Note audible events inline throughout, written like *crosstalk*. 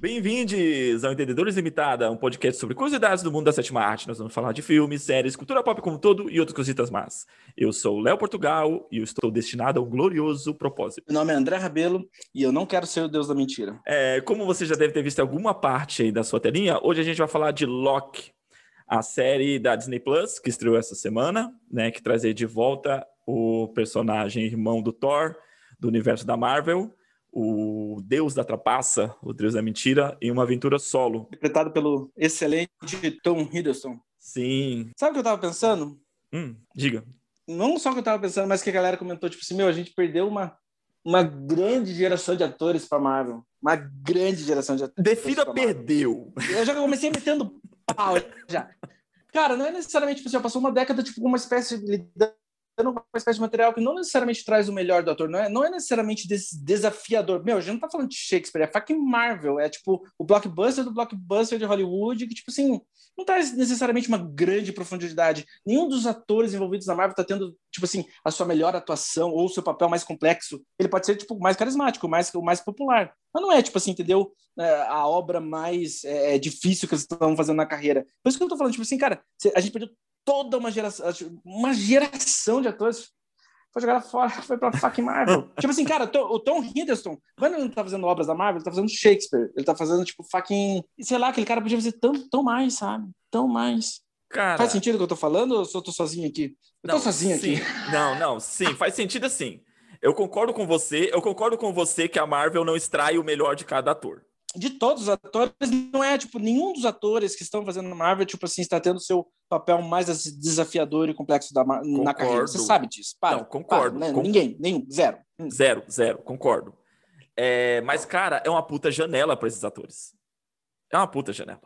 Bem-vindos ao Entendedores Limitada, um podcast sobre curiosidades do mundo da sétima arte. Nós vamos falar de filmes, séries, cultura pop como um todo e outras cositas más. Eu sou o Léo Portugal e eu estou destinado a um glorioso propósito. Meu nome é André Rabelo e eu não quero ser o deus da mentira. É, como você já deve ter visto alguma parte aí da sua telinha, hoje a gente vai falar de Loki, a série da Disney Plus, que estreou essa semana, né, que traz de volta o personagem irmão do Thor, do universo da Marvel, o Deus da Trapaça, o Deus da Mentira, em uma aventura solo. Interpretado pelo excelente Tom Hiddleston. Sim. Sabe o que eu tava pensando? Hum, diga. Não só o que eu tava pensando, mas que a galera comentou, tipo assim, meu, a gente perdeu uma, uma grande geração de atores pra Marvel. Uma grande geração de atores. Defina perdeu. Eu já comecei metendo pau já. Cara, não é necessariamente, tipo, assim, já passou uma década, tipo, uma espécie de uma espécie de material que não necessariamente traz o melhor do ator, não é, não é necessariamente des desafiador. Meu, a gente não tá falando de Shakespeare, é fucking Marvel, é tipo o blockbuster do blockbuster de Hollywood, que, tipo assim, não traz necessariamente uma grande profundidade. Nenhum dos atores envolvidos na Marvel tá tendo, tipo assim, a sua melhor atuação ou o seu papel mais complexo. Ele pode ser, tipo, mais carismático, mais, mais popular. Mas não é, tipo assim, entendeu? É, a obra mais é, difícil que eles estão fazendo na carreira. Por isso que eu tô falando, tipo assim, cara, a gente perdeu toda uma geração, uma geração de atores foi jogada fora, foi pra fucking Marvel. *laughs* tipo assim, cara, o Tom Hiddleston, quando ele não tá fazendo obras da Marvel, ele tá fazendo Shakespeare. Ele tá fazendo, tipo, fucking. Sei lá, aquele cara podia fazer tão, tão mais, sabe? Tão mais. Cara... Faz sentido o que eu tô falando ou eu tô sozinho aqui? Eu não, tô sozinho sim. aqui. Não, não, sim, faz sentido assim. Eu concordo com você, eu concordo com você que a Marvel não extrai o melhor de cada ator de todos os atores, não é tipo nenhum dos atores que estão fazendo Marvel, tipo assim, está tendo seu papel mais desafiador e complexo da, na carreira. Você sabe disso? Para, não, concordo. Para, né? Ninguém, nenhum, zero. Hum. Zero, zero, concordo. É, mas, cara, é uma puta janela para esses atores. É uma puta janela.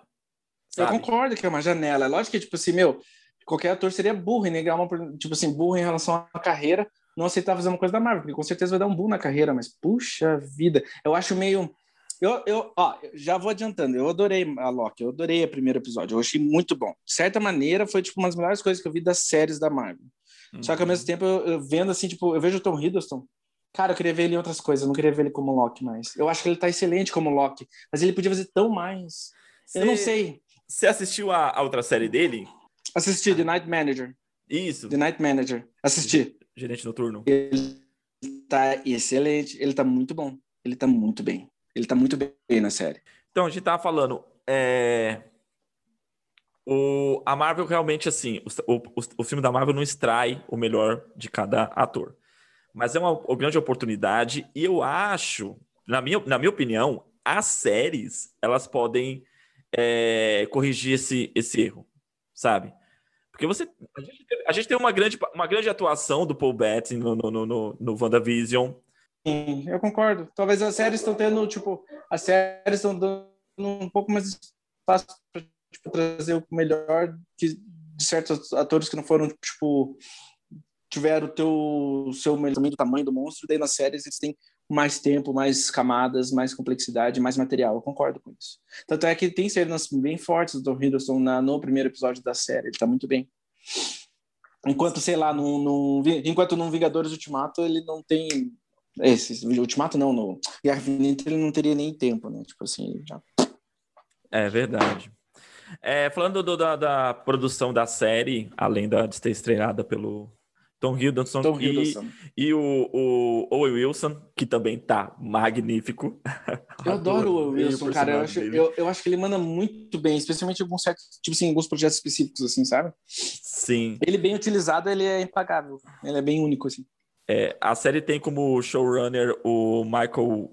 Sabe? Eu concordo que é uma janela. É lógico que, tipo assim, meu, qualquer ator seria burro em negar uma, tipo assim, burro em relação à carreira, não aceitar fazer uma coisa da Marvel, porque com certeza vai dar um boom na carreira, mas puxa vida, eu acho meio eu, eu, ó, já vou adiantando, eu adorei a Loki, eu adorei o primeiro episódio, eu achei muito bom. De certa maneira, foi tipo uma das melhores coisas que eu vi das séries da Marvel. Uhum. Só que ao mesmo uhum. tempo, eu, eu, vendo assim, tipo, eu vejo o Tom Hiddleston, cara, eu queria ver ele em outras coisas, eu não queria ver ele como Loki mais. Eu acho que ele tá excelente como Loki, mas ele podia fazer tão mais. Cê, eu não sei. Você assistiu a, a, outra série dele? Assisti, The Night Manager. Isso. The Night Manager. Assisti. Gerente noturno. Ele tá excelente, ele tá muito bom. Ele tá muito bem. Ele tá muito bem na série. Então, a gente tava falando. É... O, a Marvel realmente, assim, o, o, o, filme da Marvel não extrai o melhor de cada ator. Mas é uma, uma grande oportunidade e eu acho, na minha, na minha opinião, as séries, elas podem é, corrigir esse, esse erro, sabe? Porque você. A gente, a gente, tem uma grande, uma grande atuação do Paul Bettany no, no, no, no WandaVision. Eu concordo. Talvez as séries estão tendo, tipo, as séries estão dando um pouco mais espaço para tipo, trazer o melhor de, de certos atores que não foram, tipo, tiveram o teu seu também do tamanho do monstro, daí nas séries eles têm mais tempo, mais camadas, mais complexidade, mais material. Eu concordo com isso. Tanto é que tem cenas bem fortes do Hiddleston na, no primeiro episódio da série, ele tá muito bem. Enquanto, sei lá, no, enquanto no Vingadores Ultimato ele não tem esse Ultimato não, no Guerra Infinita ele não teria nem tempo, né? Tipo assim, já. É verdade. É, falando do, da, da, produção da série, além da, de ter estreada pelo Tom Hiddleston, Tom e, Hiddleston. e o, o Owen Wilson, que também tá magnífico. Eu adoro o Owen Wilson, cara. Eu acho, eu, eu acho que ele manda muito bem, especialmente em alguns certos, tipo assim, alguns projetos específicos, assim, sabe? Sim. Ele bem utilizado, ele é impagável. Ele é bem único, assim. É, a série tem como showrunner o Michael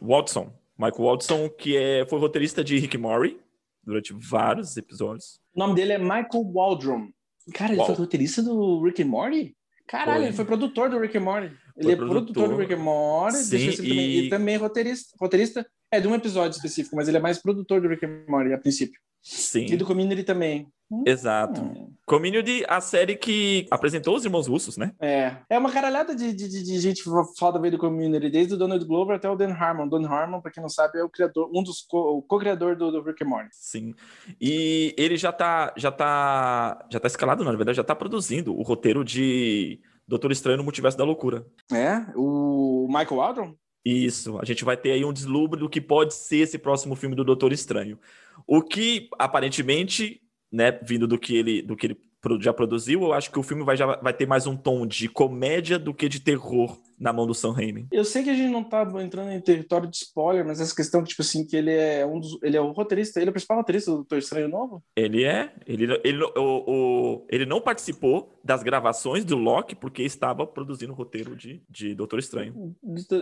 Watson. Michael Watson, que é, foi roteirista de Rick Mori durante vários episódios. O nome dele é Michael Waldron. Cara, ele Uau. foi roteirista do Rick and Morty? Caralho, foi. ele foi produtor do Rick and Morty. Ele é produtor do Rick and Morty. Sim, e... Também, e também roteirista, roteirista é de um episódio específico, mas ele é mais produtor do Rick and Morty a princípio. Sim. E do Community também. Exato. Hum. Community, a série que apresentou os irmãos russos, né? É. É uma caralhada de, de, de gente foda veio do Community, desde o Donald Glover até o Dan Harmon. Dan Harmon, pra quem não sabe, é o criador, um dos co-criador do, do Rick and Morty. Sim. E ele já tá, já tá, já tá escalado, na verdade, já tá produzindo o roteiro de Doutor Estranho no Multiverso da Loucura. É? O Michael Waldron? Isso, a gente vai ter aí um deslumbre do que pode ser esse próximo filme do Doutor Estranho. O que aparentemente, né, vindo do que ele, do que ele já produziu, eu acho que o filme vai, já vai ter mais um tom de comédia do que de terror na mão do Sam Raimi. Eu sei que a gente não tá entrando em território de spoiler, mas essa questão que, tipo assim, que ele é um dos, ele é o roteirista, ele é o principal roteirista do Doutor Estranho Novo? Ele é. Ele, ele, o, o, ele não participou das gravações do Loki porque estava produzindo o roteiro de, de Doutor Estranho.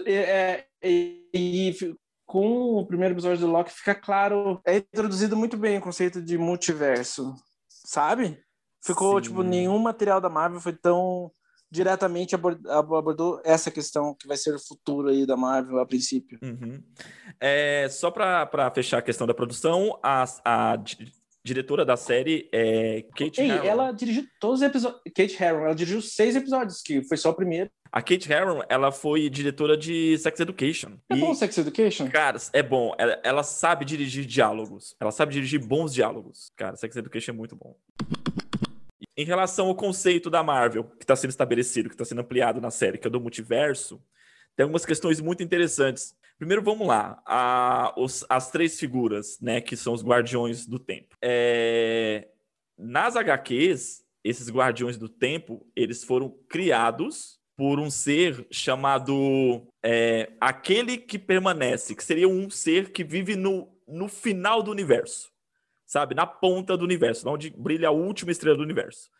É, é, e com o primeiro episódio do Loki fica claro, é introduzido muito bem o conceito de multiverso, sabe? Ficou, Sim. tipo, nenhum material da Marvel foi tão diretamente abordou essa questão que vai ser o futuro aí da Marvel a princípio. Uhum. É, só para fechar a questão da produção, a, a diretora da série é Kate Ei, ela dirigiu todos os episódios. Kate Harron, ela dirigiu seis episódios, que foi só o primeiro. A Kate Harron, ela foi diretora de Sex Education. É e, bom Sex Education? Cara, é bom. Ela, ela sabe dirigir diálogos. Ela sabe dirigir bons diálogos. Cara, Sex Education é muito bom. Em relação ao conceito da Marvel, que está sendo estabelecido, que está sendo ampliado na série, que é do multiverso, tem algumas questões muito interessantes. Primeiro, vamos lá. A, os, as três figuras, né, que são os Guardiões do Tempo. É, nas HQs, esses Guardiões do Tempo, eles foram criados por um ser chamado é, aquele que permanece, que seria um ser que vive no, no final do universo sabe? Na ponta do universo, onde brilha a última estrela do universo.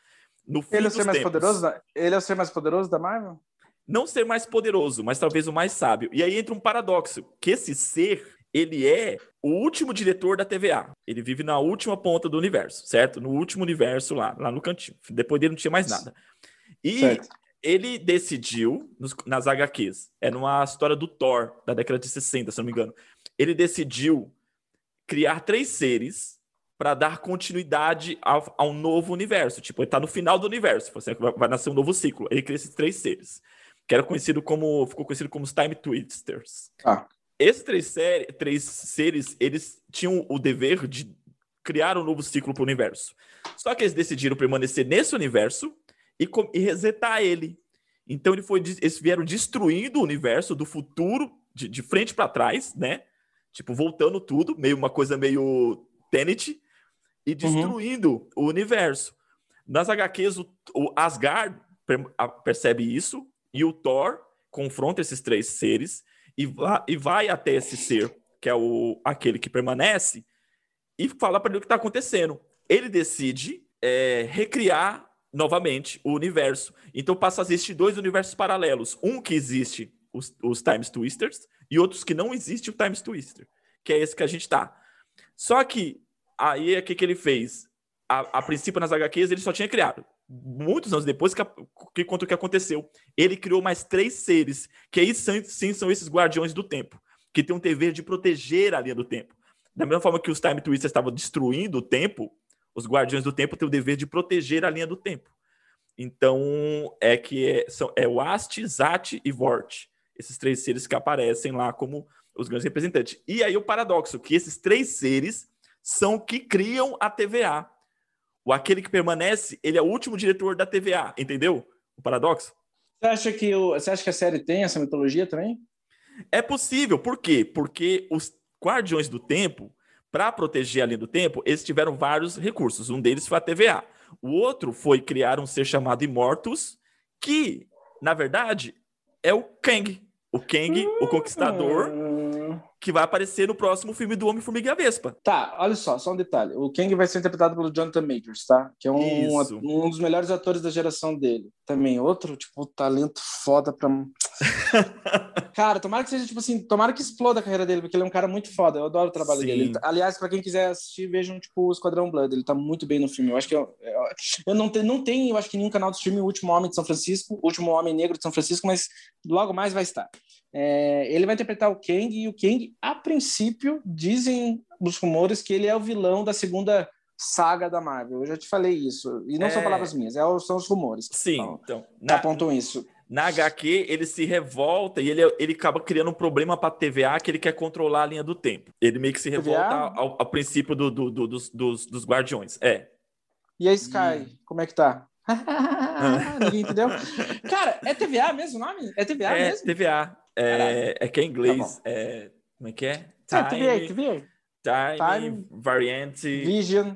No fim ele é o ser mais tempos, poderoso? Da... Ele é o ser mais poderoso da Marvel? Não ser mais poderoso, mas talvez o mais sábio. E aí entra um paradoxo, que esse ser, ele é o último diretor da TVA. Ele vive na última ponta do universo, certo? No último universo lá, lá no cantinho. Depois dele não tinha mais nada. E certo. ele decidiu, nos, nas HQs, é numa história do Thor, da década de 60, se não me engano. Ele decidiu criar três seres para dar continuidade ao, ao, novo universo. Tipo, ele está no final do universo, você vai, vai nascer um novo ciclo. Ele cria esses três seres, que era conhecido como, ficou conhecido como os Time Twisters. Ah. Esses três, série, três seres, eles tinham o dever de criar um novo ciclo para o universo. Só que eles decidiram permanecer nesse universo e, e resetar ele. Então ele foi, eles vieram destruindo o universo do futuro de, de frente para trás, né? Tipo, voltando tudo, meio uma coisa meio Tenet, e uhum. destruindo uhum. o universo. Nas HQs, o, o Asgard percebe isso e o Thor confronta esses três seres e, va, e vai até esse ser, que é o, aquele que permanece, e fala para ele o que está acontecendo. Ele decide é, recriar novamente o universo. Então passa a existir dois universos paralelos. Um que existe os, os Times Twisters e outros que não existe o Times Twister, que é esse que a gente está. Só que aí o que, que ele fez? A, a, princípio, nas HQs, ele só tinha criado. Muitos anos depois, que, que conta o que aconteceu. Ele criou mais três seres, que aí sim são esses guardiões do tempo, que tem um dever de proteger a linha do tempo. Da mesma forma que os Time Twisters estavam destruindo o tempo, os guardiões do tempo têm o dever de proteger a linha do tempo. Então, é que é, são, é o Ast, Zat e Vort. Esses três seres que aparecem lá como os grandes representantes. E aí o paradoxo, que esses três seres são que criam a TVA. O aquele que permanece, ele é o último diretor da TVA, entendeu? O paradoxo. Você acha que o, você acha que a série tem essa mitologia também? É possível, por quê? Porque os Guardiões do Tempo, para proteger a linha do tempo, eles tiveram vários recursos. Um deles foi a TVA. O outro foi criar um ser chamado Imortus, que, na verdade, é o Kang. O Kang, o Conquistador, que vai aparecer no próximo filme do Homem-Formiga e a Vespa. Tá, olha só, só um detalhe. O Kang vai ser interpretado pelo Jonathan Majors, tá? Que é um, um dos melhores atores da geração dele. Também outro, tipo, talento foda pra... *laughs* cara, tomara que seja, tipo assim, tomara que exploda a carreira dele, porque ele é um cara muito foda. Eu adoro o trabalho Sim. dele. Tá, aliás, pra quem quiser assistir, vejam, tipo, o Esquadrão Blood. Ele tá muito bem no filme. Eu acho que... Eu, eu, eu não, te, não tenho, eu acho que nenhum canal do streaming O Último Homem de São Francisco, O Último Homem Negro de São Francisco, mas logo mais vai estar. É, ele vai interpretar o Kang, e o Kang, a princípio, dizem os rumores que ele é o vilão da segunda saga da Marvel. Eu já te falei isso. E não é... são palavras minhas, é, são os rumores. Sim, então. então na, apontam isso. Na HQ, ele se revolta e ele, ele acaba criando um problema para a TVA que ele quer controlar a linha do tempo. Ele meio que se revolta ao, ao, princípio do, do, do, dos, dos, dos Guardiões. É. E a Sky, e... como é que tá? *laughs* Ninguém entendeu? Cara, é TVA mesmo o nome? É TVA é, mesmo? TVA. É, é que é em inglês. Tá é, como é que é? Time, é, TVA, TVA. Time, Time Variant. Vision.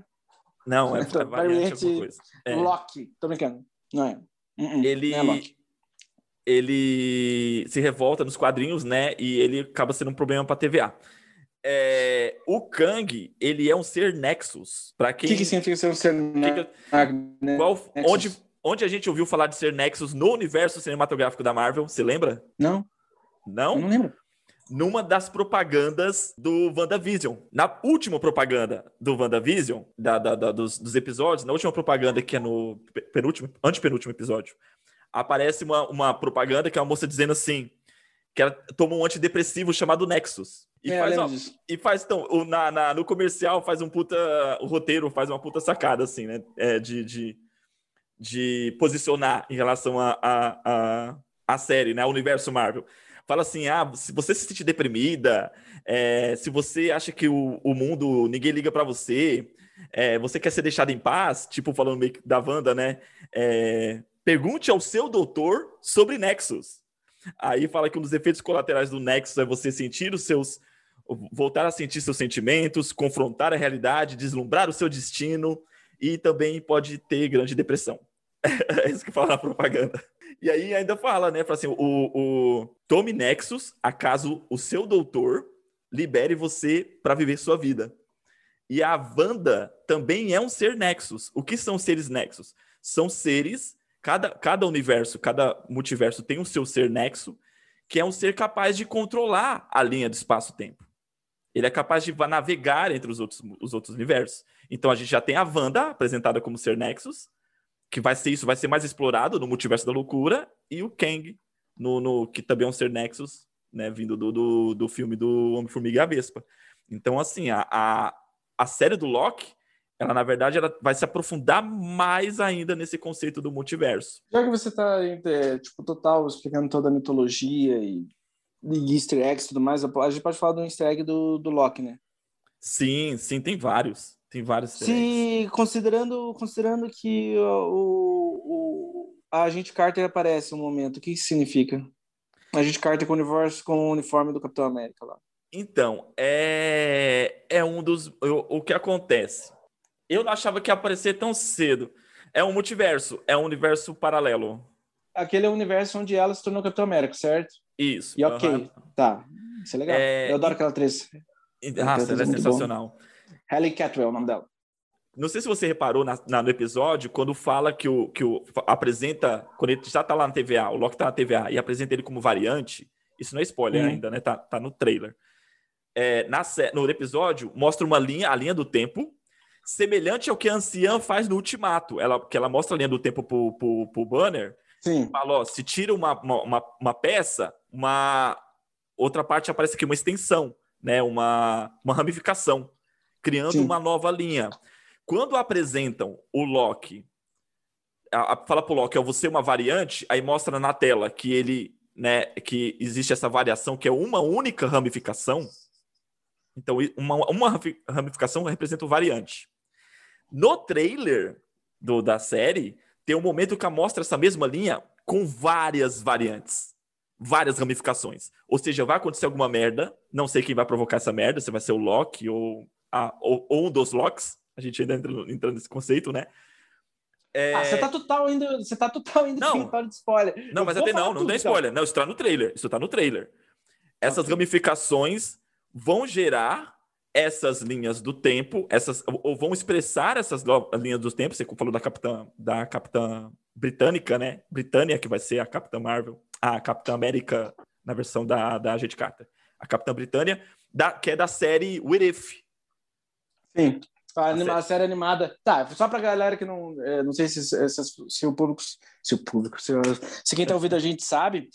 Não, é, *laughs* é variante alguma coisa. É. Loki. Tô brincando. Não é. Uh -uh. Ele... Não é ele se revolta nos quadrinhos, né? E ele acaba sendo um problema para TVA. É, o Kang, ele é um ser Nexus. Para quem? O que, que significa ser um ser Nexus? Qual, onde, onde a gente ouviu falar de ser Nexus no universo cinematográfico da Marvel? Você lembra? Não. Não? Eu não lembro. Numa das propagandas do WandaVision. Na última propaganda do WandaVision, da, da, da dos, dos, episódios, na última propaganda que é no penúltimo, antepenúltimo episódio, aparece uma, uma propaganda que é uma moça dizendo assim: que ela toma um antidepressivo chamado Nexus. E, é, faz, ó, e faz, então, o, na, na, no comercial faz um puta. O roteiro faz uma puta sacada, assim, né? É, de, de, de posicionar em relação a, a, a, a série, né? O universo Marvel. Fala assim: ah, se você se sente deprimida, é, se você acha que o, o mundo, ninguém liga para você, é, você quer ser deixado em paz, tipo, falando meio da Wanda, né? É, pergunte ao seu doutor sobre Nexus. Aí fala que um dos efeitos colaterais do Nexus é você sentir os seus voltar a sentir seus sentimentos, confrontar a realidade, deslumbrar o seu destino e também pode ter grande depressão. *laughs* é isso que fala na propaganda. E aí ainda fala, né? Fala assim, o, o tome Nexus, acaso o seu doutor libere você para viver sua vida. E a Wanda também é um ser Nexus. O que são seres Nexus? São seres, cada, cada universo, cada multiverso tem um seu ser Nexo, que é um ser capaz de controlar a linha do espaço-tempo. Ele é capaz de navegar entre os outros, os outros universos. Então a gente já tem a Wanda apresentada como ser Nexus, que vai ser isso, vai ser mais explorado no multiverso da loucura, e o Kang, no, no que também é um ser Nexus, né, vindo do, do, do filme do Homem-Formiga e a Vespa. Então, assim, a, a, a série do Loki, ela na verdade ela vai se aprofundar mais ainda nesse conceito do multiverso. Já que você está é, tipo total explicando toda a mitologia e de easter eggs e tudo mais, a gente pode falar do easter egg do, do Loki, né? Sim, sim, tem vários. Tem vários Se, considerando, considerando que o, o, a agente Carter aparece um momento, o que isso significa? A agente Carter com o, universo, com o uniforme do Capitão América lá. Então, é, é um dos. O, o que acontece? Eu não achava que ia aparecer tão cedo. É um multiverso, é um universo paralelo. Aquele é o universo onde ela se tornou Capitão América, certo? Isso. E ok, uhum. tá. Isso é legal. É... Eu adoro aquela atriz. Ah, ela é sensacional. Halle Catwell, é o nome dela. Não sei se você reparou na, na, no episódio, quando fala que o, que o apresenta, quando ele já tá lá na TVA, o Loki tá na TVA e apresenta ele como variante, isso não é spoiler hum. ainda, né? Tá, tá no trailer. É, na, no episódio, mostra uma linha, a linha do tempo, semelhante ao que a anciã faz no Ultimato. Ela, que ela mostra a linha do tempo pro, pro, pro Banner Sim. Fala, ó, se tira uma, uma, uma peça, uma outra parte aparece aqui, uma extensão, né? Uma, uma ramificação, criando Sim. uma nova linha. Quando apresentam o Loki, a, a, fala pro Loki, ó, você é uma variante, aí mostra na tela que ele, né, que existe essa variação que é uma única ramificação. Então, uma, uma ramificação representa o variante. No trailer do, da série, tem um momento que mostra essa mesma linha com várias variantes, várias ramificações. Ou seja, vai acontecer alguma merda, não sei quem vai provocar essa merda, se vai ser o Loki ou, a, ou, ou um dos Locks, a gente ainda entra, entra nesse conceito, né? É... Ah, você tá total indo, você tá total indo não, de spoiler. Não, Eu mas até não, não tem spoiler. Então. Não, isso tá no trailer. Isso tá no trailer. Essas okay. ramificações vão gerar essas linhas do tempo, essas ou vão expressar essas linhas do tempo. Você falou da capitã da capitã britânica, né? Britânia que vai ser a Capitã Marvel, a Capitã América na versão da da Agente Carter. A Capitã Britânia, da, que é da série What If. Sim. A, anima, a série animada. Tá, só pra galera que não. É, não sei se, se, se, o público. Se o público. Se, se quem tá ouvindo a gente sabe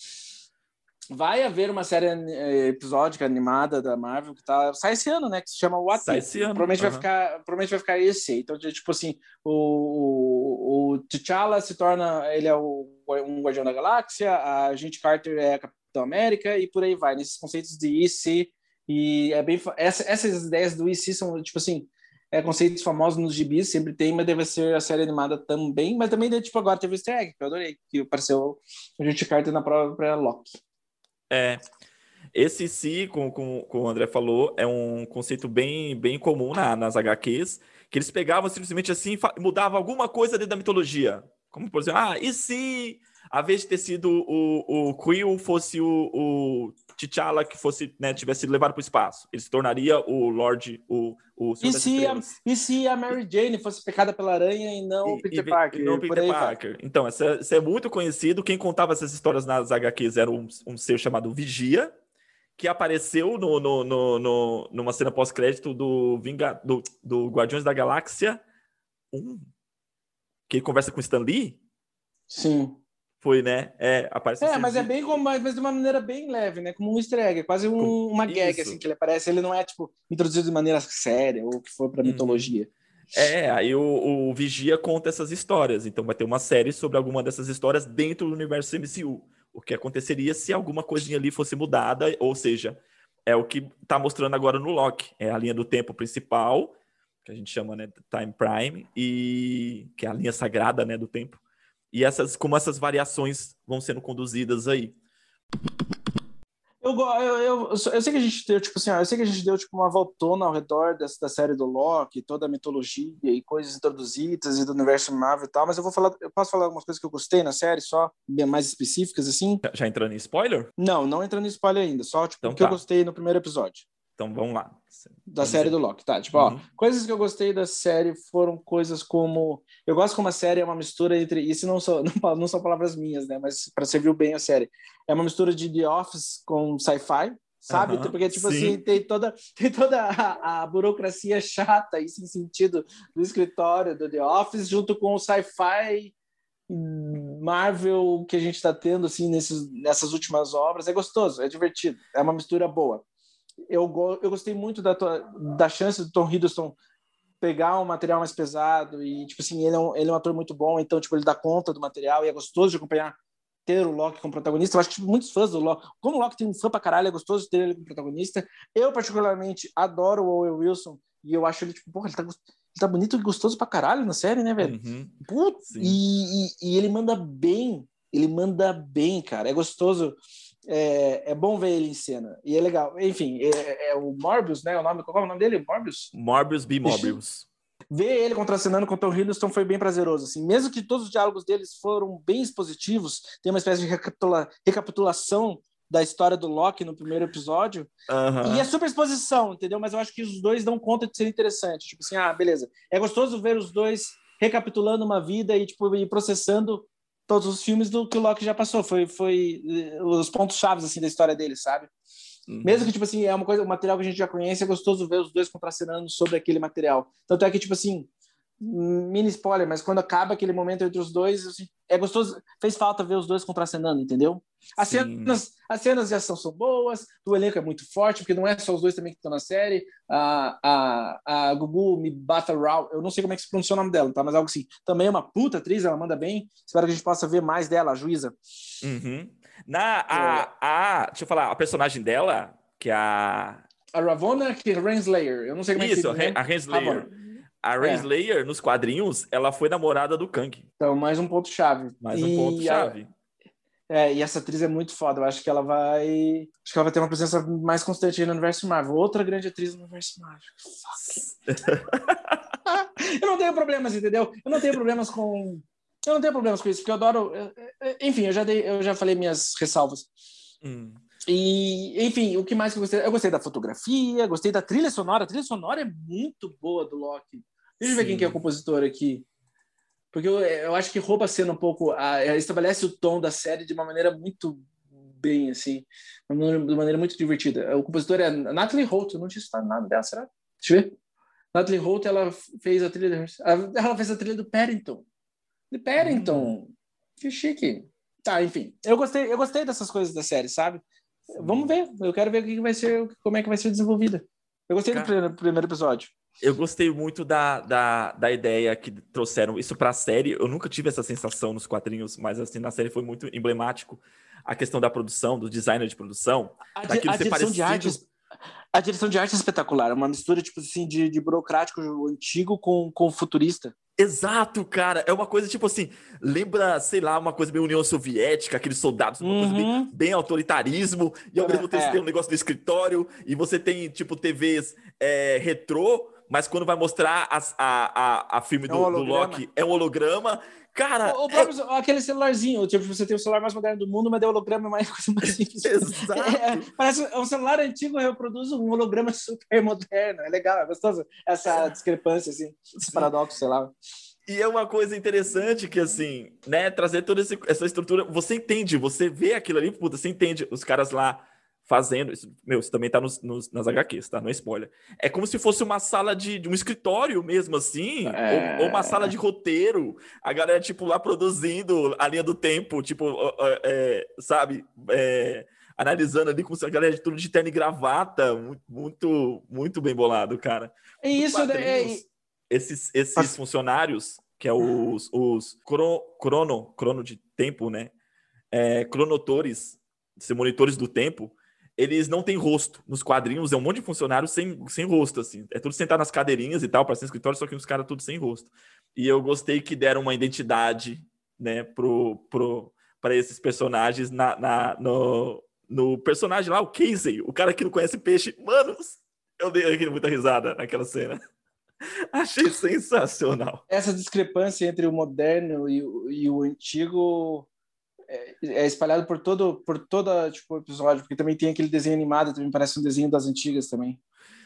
vai haver uma série eh, episódica animada da Marvel que tá sai esse ano, né? Que se chama What Sai esse ano. Provavelmente uhum. vai ficar, provavelmente vai ficar esse. Então tipo assim, o, o, o T'Challa se torna ele é o, um Guardião da Galáxia, a Agente Carter é a Capitão América e por aí vai nesses conceitos de IC e é bem essa, essas ideias do IC são tipo assim é, conceitos famosos nos gibis, sempre tem, mas deve ser a série animada também. Mas também, tipo, agora teve o easter egg, que eu adorei, que apareceu o Gente Carter na própria Loki. É. Esse si, como, como, como o André falou, é um conceito bem, bem comum na, nas HQs, que eles pegavam simplesmente assim e mudavam alguma coisa dentro da mitologia. Como, por exemplo, ah, e se a vez de ter sido o, o Quill fosse o, o T'Challa que fosse, né, tivesse sido levado para o espaço? Ele se tornaria o Lorde, o, o e se, a, e se a Mary Jane fosse pecada pela aranha e não o Peter e, Parker? E não Peter Parker. Vai. Então, isso é, é, muito conhecido. Quem contava essas histórias nas HQs era um, um ser chamado Vigia, que apareceu no, no, no, no numa cena pós-crédito do, Vinga, do, do Guardiões da Galáxia 1, que ele conversa com Stan Lee. Sim. Foi, né? É, aparece É, mas é bem como, mas de uma maneira bem leve, né? Como um easter egg, é quase um, uma gag, Isso. assim, que ele aparece. Ele não é, tipo, introduzido de maneira séria ou que for pra uhum. mitologia. É, aí o, o, Vigia conta essas histórias. Então vai ter uma série sobre alguma dessas histórias dentro do universo MCU o que aconteceria se alguma coisinha ali fosse mudada, ou seja, é o que está mostrando agora no Loki, é a linha do tempo principal, que a gente chama né, Time Prime, e que é a linha sagrada né, do tempo, e essas como essas variações vão sendo conduzidas aí. Eu, eu, eu, eu, sei que a gente deu, tipo assim, eu sei que a gente deu tipo, uma voltona ao redor dessa, da série do Loki, toda a mitologia e coisas introduzidas e do universo Marvel e tal, mas eu vou falar, eu posso falar algumas coisas que eu gostei na série, só mais específicas, assim? Já entrando em spoiler? Não, não entrando em spoiler ainda, só tipo, então, o que tá. eu gostei no primeiro episódio. Então vamos lá. Da vamos série dizer. do Loki, tá? Tipo, uhum. ó, coisas que eu gostei da série foram coisas como. Eu gosto como a série é uma mistura entre. Isso não são, *laughs* não, não são palavras minhas, né? Mas para servir bem a série. É uma mistura de The Office com sci-fi, sabe? Uhum, Porque, tipo sim. assim, tem toda, tem toda a, a, burocracia chata, isso em sentido do escritório do The Office, junto com o sci-fi Marvel que a gente está tendo, assim, nesses, nessas últimas obras. É gostoso, é divertido, é uma mistura boa eu, eu gostei muito da, da chance do Tom Hiddleston pegar um material mais pesado e, tipo assim, ele é, um, ele é um ator muito bom, então, tipo, ele dá conta do material e é gostoso de acompanhar ter o Loki como protagonista. Eu acho que tipo, muitos fãs do Loki, como o Loki tem um fã pra caralho, é gostoso ter ele como protagonista. Eu, particularmente, adoro o Owen Wilson e eu acho ele, tipo, porra, ele tá, ele tá bonito e gostoso pra caralho na série, né, velho? Uhum. Putz, e, e, e ele manda bem, ele manda bem, cara. É gostoso é, é bom ver ele em cena. E é legal. Enfim, é, é o Morbius, né? O nome, qual é o nome dele? Morbius? Morbius B. Morbius. Ver ele contracenando com o Tom Hiddleston foi bem prazeroso. Assim. Mesmo que todos os diálogos deles foram bem expositivos, tem uma espécie de recapitula recapitulação da história do Loki no primeiro episódio. Uhum. E é super exposição, entendeu? Mas eu acho que os dois dão conta de ser interessante. Tipo assim, ah, beleza. É gostoso ver os dois recapitulando uma vida e, tipo, e processando todos os filmes do que o Loki já passou. Foi, foi eh, os pontos chaves assim da história dele, sabe? Uhum. Mesmo que tipo assim é uma coisa, um material que a gente já conhece, é gostoso ver os dois contracenando sobre aquele material. Tanto é que tipo assim mini spoiler, mas quando acaba aquele momento entre os dois, assim, é gostoso, fez falta ver os dois contracenando, entendeu? As cenas, as cenas de ação são boas, o elenco é muito forte, porque não é só os dois também que estão na série. A, a, a Gugu Mibata Rao, eu não sei como é que se pronuncia o nome dela, tá? Mas algo assim. Também é uma puta atriz, ela manda bem. Espero que a gente possa ver mais dela, a juíza. Uhum. Na, a, é. a, deixa eu falar, a personagem dela, que é a. A Ravonna Renslayer, eu não sei como Isso, é que se a Renslayer. A Renslayer, é. nos quadrinhos, ela foi namorada do Kang. Então, mais um ponto-chave. Mais um ponto-chave. É, e essa atriz é muito foda. Eu acho que ela vai. Acho que ela vai ter uma presença mais constante aí no universo Marvel. Outra grande atriz no universo Marvel. *laughs* eu não tenho problemas, entendeu? Eu não tenho problemas com. Eu não tenho problemas com isso, porque eu adoro. Enfim, eu já, dei, eu já falei minhas ressalvas. Hum. E, enfim, o que mais que eu gostei? Eu gostei da fotografia, gostei da trilha sonora. A trilha sonora é muito boa do Loki. Deixa eu ver quem que é o compositor aqui. Porque eu, eu acho que rouba a cena um pouco, a, estabelece o tom da série de uma maneira muito bem, assim, de uma maneira muito divertida. O compositor é Natalie Holt, eu não tinha citado nada dela, será? Deixa eu ver. Natalie Holt, ela fez a trilha, ela fez a trilha do Paddington. De Paddington. Hum. Que chique. Tá, enfim. Eu gostei, eu gostei dessas coisas da série, sabe? Vamos ver. Eu quero ver o que vai ser, como é que vai ser desenvolvida. Eu gostei Cara, do primeiro episódio. Eu gostei muito da, da, da ideia que trouxeram isso para a série. Eu nunca tive essa sensação nos quadrinhos, mas assim na série foi muito emblemático a questão da produção, do designer de produção, a, daquilo a ser parecido. De artes, A direção de arte é espetacular, é uma mistura, tipo assim, de, de burocrático antigo com, com futurista. Exato, cara. É uma coisa tipo assim, lembra, sei lá, uma coisa meio União Soviética, aqueles soldados, uma uhum. coisa bem, bem, autoritarismo, e ao mesmo tempo é. você tem um negócio do escritório, e você tem, tipo, TVs é, retrô, mas quando vai mostrar as, a, a, a filme é do, um do Loki, é um holograma. Cara. O, o próprio, é... Aquele celularzinho, tipo, você tem o celular mais moderno do mundo, mas é holograma é mais *laughs* coisa mais *laughs* simples. Exato. É, parece um celular antigo reproduz um holograma super moderno. É legal, é gostoso essa discrepância, assim, esse paradoxo, sei lá. E é uma coisa interessante que, assim, né, trazer toda essa estrutura. Você entende, você vê aquilo ali, puta, você entende os caras lá fazendo. Isso, meu, isso também tá nos, nos, nas HQs, tá? Não é spoiler. É como se fosse uma sala de, de um escritório mesmo, assim, é... ou, ou, uma sala de roteiro. A galera, tipo, lá produzindo a linha do tempo, tipo, é, sabe? É, analisando ali com a galera de tudo de terno e gravata. Muito, muito bem bolado, cara. É isso, né? Esses, esses funcionários, que é os, os crono, crono de tempo, né? É, cronotores, monitores do tempo, eles não têm rosto. Nos quadrinhos é um monte de funcionários sem, sem rosto, assim. É tudo sentado nas cadeirinhas e tal, para ser escritório, só que os caras tudo sem rosto. E eu gostei que deram uma identidade, né, pro, pro, para esses personagens na, na, no, no personagem lá, o Casey, o cara que não conhece peixe. Mano, eu dei muita risada naquela cena. *laughs* Achei sensacional. Essa discrepância entre o moderno e o, e o antigo é, é, espalhado por todo por toda tipo episódio, porque também tem aquele desenho animado, também parece um desenho das antigas também.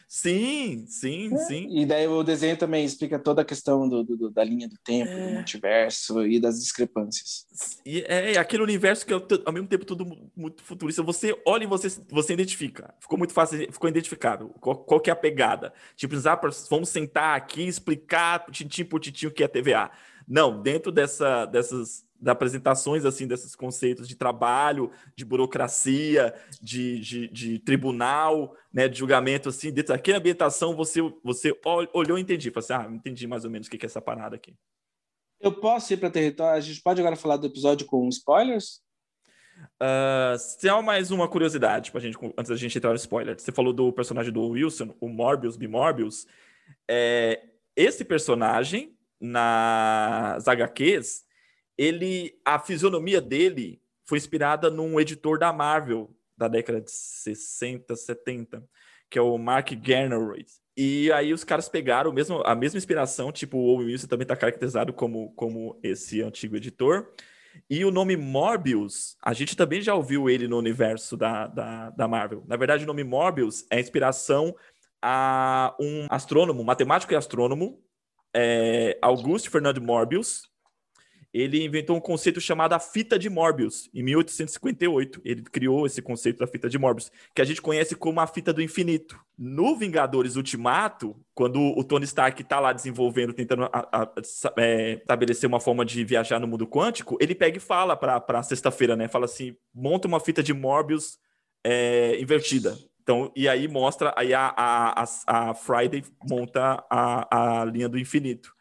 Sim, sim, é. sim. E daí o desenho também explica toda a questão do, do da linha do tempo, é. do multiverso e das discrepâncias. E é aquele universo que é ao mesmo tempo tudo muito futurista. Você olha e você, você identifica. Ficou muito fácil, ficou identificável. Qual, qual que é a pegada? Tipo, ah, vamos sentar aqui explicar tintim por tintim o que é TVA. Não, dentro dessa, dessas das apresentações assim desses conceitos de trabalho, de burocracia, de, de, de, tribunal, né, de julgamento assim, dentro daquela ambientação você você olhou e entendi, falou assim, ah, entendi mais ou menos o que é essa parada aqui. Eu posso ir para território? A gente pode agora falar do episódio com spoilers? Uh, se há mais uma curiosidade pra gente, antes da gente entrar no spoiler. Você falou do personagem do Wilson, o Morbius, B. Morbius. É, esse personagem, nas HQs, ele, a fisionomia dele foi inspirada num editor da Marvel da década de 60, 70, que é o Mark Garneroyd. E aí os caras pegaram mesmo, a mesma inspiração, tipo o Owen Wilson também está caracterizado como, como esse antigo editor. E o nome Morbius, a gente também já ouviu ele no universo da, da, da Marvel. Na verdade, o nome Morbius é inspiração a um astrônomo, matemático e astrônomo, é, Auguste Fernando Morbius, ele inventou um conceito chamado a fita de Morbius, em 1858. Ele criou esse conceito da fita de Morbius, que a gente conhece como a fita do infinito. No Vingadores Ultimato, quando o Tony Stark está lá desenvolvendo, tentando a, a, é, estabelecer uma forma de viajar no mundo quântico, ele pega e fala para sexta-feira, né? Fala assim: monta uma fita de Morbius é, invertida. Então, e aí mostra, aí a, a, a, Friday monta a, a linha do infinito.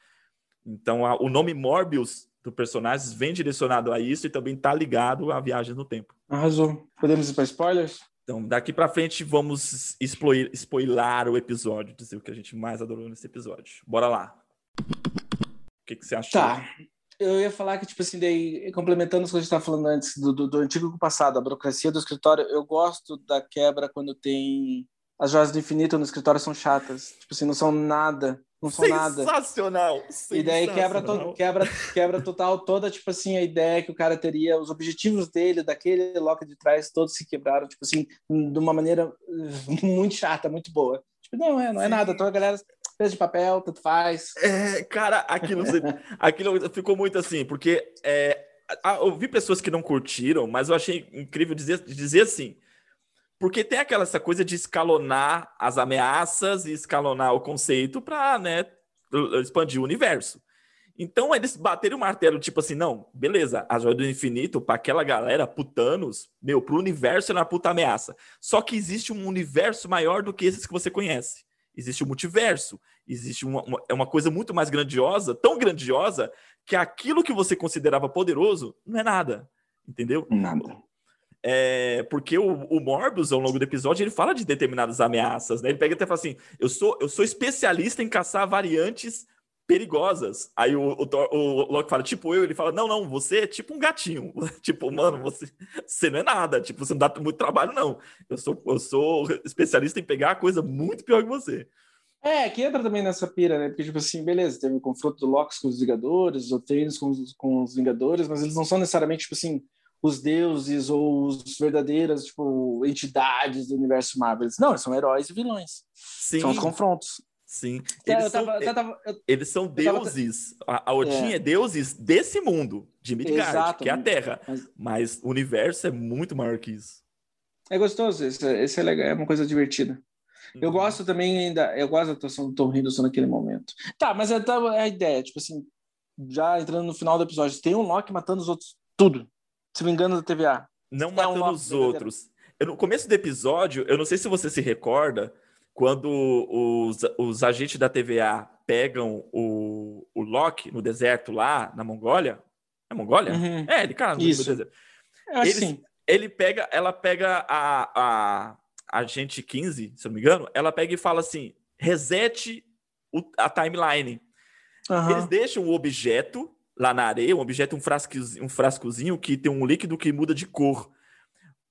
Então, a, o nome Morbius do personagem vem direcionado a isso e também está ligado à viagem no tempo. Arrasou. Podemos ir para spoilers? Então, daqui para frente, vamos spoiler, spoiler o episódio, dizer o que a gente mais adorou nesse episódio. Bora lá. O que, que você achou? Tá. Eu ia falar que, tipo assim, daí, complementando o que a gente estava falando antes do, do, do antigo passado, a burocracia do escritório, eu gosto da quebra quando tem as joias do infinito no escritório são chatas. Tipo assim, não são nada não são nada. Sensacional! E daí quebra, to, quebra, quebra total toda, tipo assim, a ideia que o cara teria, os objetivos dele, daquele Loki de trás, todos se quebraram, tipo assim, de uma maneira muito chata, muito boa. Tipo, não, é, não é nada, toda a galera fez de papel, tanto faz. É, cara, aquilo, *laughs* aquilo ficou muito assim, porque é, eu vi pessoas que não curtiram, mas eu achei incrível dizer, dizer assim, porque tem aquela essa coisa de escalonar as ameaças e escalonar o conceito para né, expandir o universo. Então eles bateram o martelo, tipo assim, não, beleza, a joia do infinito, para aquela galera, putanos, meu, pro universo é uma puta ameaça. Só que existe um universo maior do que esses que você conhece. Existe o um multiverso, existe uma, uma, é uma coisa muito mais grandiosa, tão grandiosa, que aquilo que você considerava poderoso não é nada. Entendeu? Nada. É, porque o, o Morbius, ao longo do episódio, ele fala de determinadas ameaças, né? Ele pega até e fala assim: eu sou, eu sou especialista em caçar variantes perigosas. Aí o, o, o, Loki fala, tipo eu, ele fala, não, não, você é tipo um gatinho. *laughs* tipo, mano, você, você não é nada, tipo, você não dá muito trabalho, não. Eu sou, eu sou especialista em pegar coisa muito pior que você. É, que entra também nessa pira, né? Porque, tipo assim, beleza, teve o confronto do Loki com os Vingadores, o Thanos com os, com os Vingadores, mas eles não são necessariamente, tipo assim, os deuses ou os verdadeiras, tipo, entidades do universo Marvel. Não, eles são heróis e vilões. Sim. São os confrontos. Sim. Eles, são, eles são deuses. A, a Odin é. é. deuses desse mundo, de Midgard, que é a Terra. Mas... mas... o universo é muito maior que isso. É gostoso, esse, esse é legal, é uma coisa divertida. Eu uhum. gosto também ainda, eu gosto da atuação do Tom Hiddleston naquele momento. Tá, mas é, tá, é a ideia, tipo assim, já entrando no final do episódio, tem um Loki matando os outros, tudo. Se me engano, da TVA. Não é matando um os outros. Eu, no começo do episódio, eu não sei se você se recorda, quando os, os agentes da TVA pegam o, o Loki no deserto lá na Mongólia. É Mongólia? Uhum. É, ele, cara, no Isso. deserto. É assim. ele pega, ela pega a, a, a agente 15, se eu não me engano, ela pega e fala assim: resete o, a timeline. Uhum. Eles deixam o objeto lá na areia, um objeto, um frascozinho, um frascozinho que tem um líquido que muda de cor.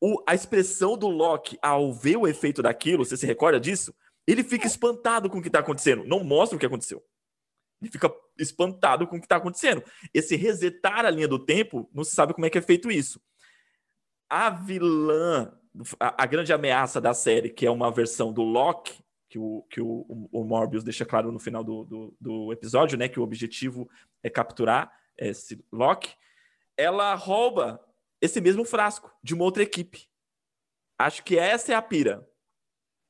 O, a expressão do Loki ao ver o efeito daquilo, você se recorda disso? Ele fica espantado com o que está acontecendo. Não mostra o que aconteceu. Ele fica espantado com o que está acontecendo. Esse resetar a linha do tempo, não se sabe como é que é feito isso. A vilã, a, a grande ameaça da série, que é uma versão do Loki, que o, que o, o Morbius deixa claro no final do, do, do, episódio, né? Que o objetivo é capturar esse Loki. Ela rouba esse mesmo frasco de uma outra equipe. Acho que essa é a pira.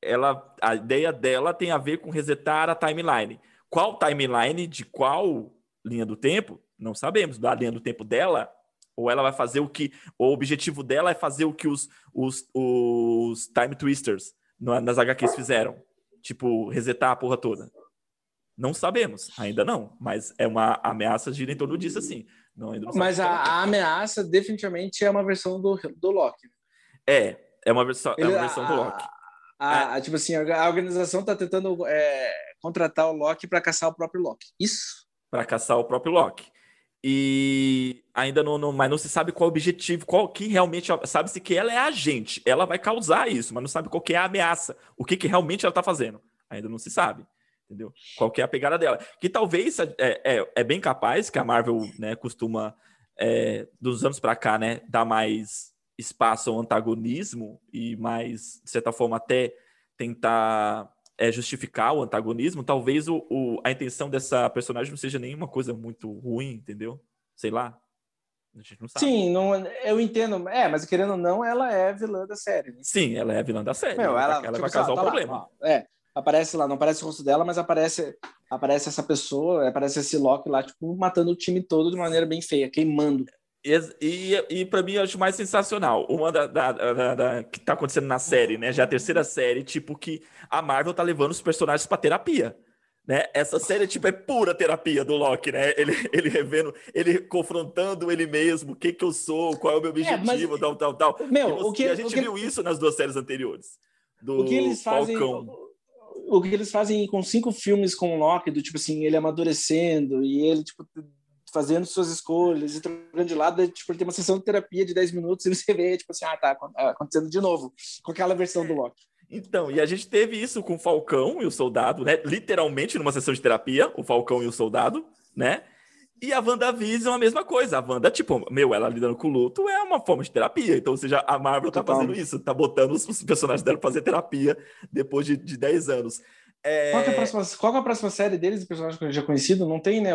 Ela, a ideia dela tem a ver com resetar a timeline. Qual timeline de qual linha do tempo? Não sabemos. Da linha do tempo dela, ou ela vai fazer o que. O objetivo dela é fazer o que os, os, os Time Twisters nas HQs fizeram tipo, resetar a porra toda? Não sabemos, ainda não, mas é uma ameaça gira em torno disso, assim. Não, não mas a, a, ameaça definitivamente é uma versão do, do Loki. É, é uma versão, Ele, é uma versão a, do Loki. A, é. Tipo assim, a, organização está tentando é, contratar o Loki para caçar o próprio Loki. Isso. Para caçar o próprio Loki. E ainda não, não, mas não se sabe qual o objetivo, qual que realmente sabe-se que ela é agente, ela vai causar isso, mas não sabe qual que é a ameaça, o que, que realmente ela está fazendo. Ainda não se sabe, entendeu? Qual que é a pegada dela? Que talvez é, é, é bem capaz que a Marvel né, costuma é, dos anos para cá, né, dar mais espaço ao antagonismo e mais de certa forma até tentar é, justificar o antagonismo, talvez o, o, a intenção dessa personagem não seja nenhuma coisa muito ruim, entendeu? Sei lá. A gente não sabe. Sim, não, eu entendo. É, mas querendo ou não, ela é vilã da série. Né? Sim, ela é vilã da série. Meu, ela, ela tipo, vai causar o tá problema. Lá, é, aparece lá, não aparece o rosto dela, mas aparece, aparece essa pessoa, aparece esse Loki lá, tipo, matando o time todo de maneira bem feia, queimando. E, e, e para mim, eu acho mais sensacional. Uma da, da, da, da, que tá acontecendo na série, né? Já a terceira série, tipo, que a Marvel tá levando os personagens pra terapia. Né? Essa série, tipo, é pura terapia do Loki, né? Ele, ele revendo, ele confrontando ele mesmo, o que que eu sou, qual é o meu objetivo, é, mas, tal, tal, tal. Meu, você, o que, a gente que, viu isso nas duas séries anteriores. Do o que eles fazem, Falcão. O, o que eles fazem com cinco filmes com o Loki, do tipo assim, ele amadurecendo e ele, tipo, fazendo suas escolhas e trocando de lado, tipo, ele tem uma sessão de terapia de 10 minutos e você vê, tipo assim, ah, tá acontecendo de novo, com aquela versão do Loki. Então, e a gente teve isso com o Falcão e o Soldado, né? Literalmente numa sessão de terapia, o Falcão e o Soldado, né? E a WandaVision a mesma coisa. A Wanda, tipo, meu, ela lidando com o luto é uma forma de terapia. Então, ou seja, a Marvel tá fazendo isso, tá botando os personagens dela pra fazer terapia depois de, de 10 anos. É... Qual, é a próxima, qual é a próxima série deles, de personagem já conhecido? Não tem, né?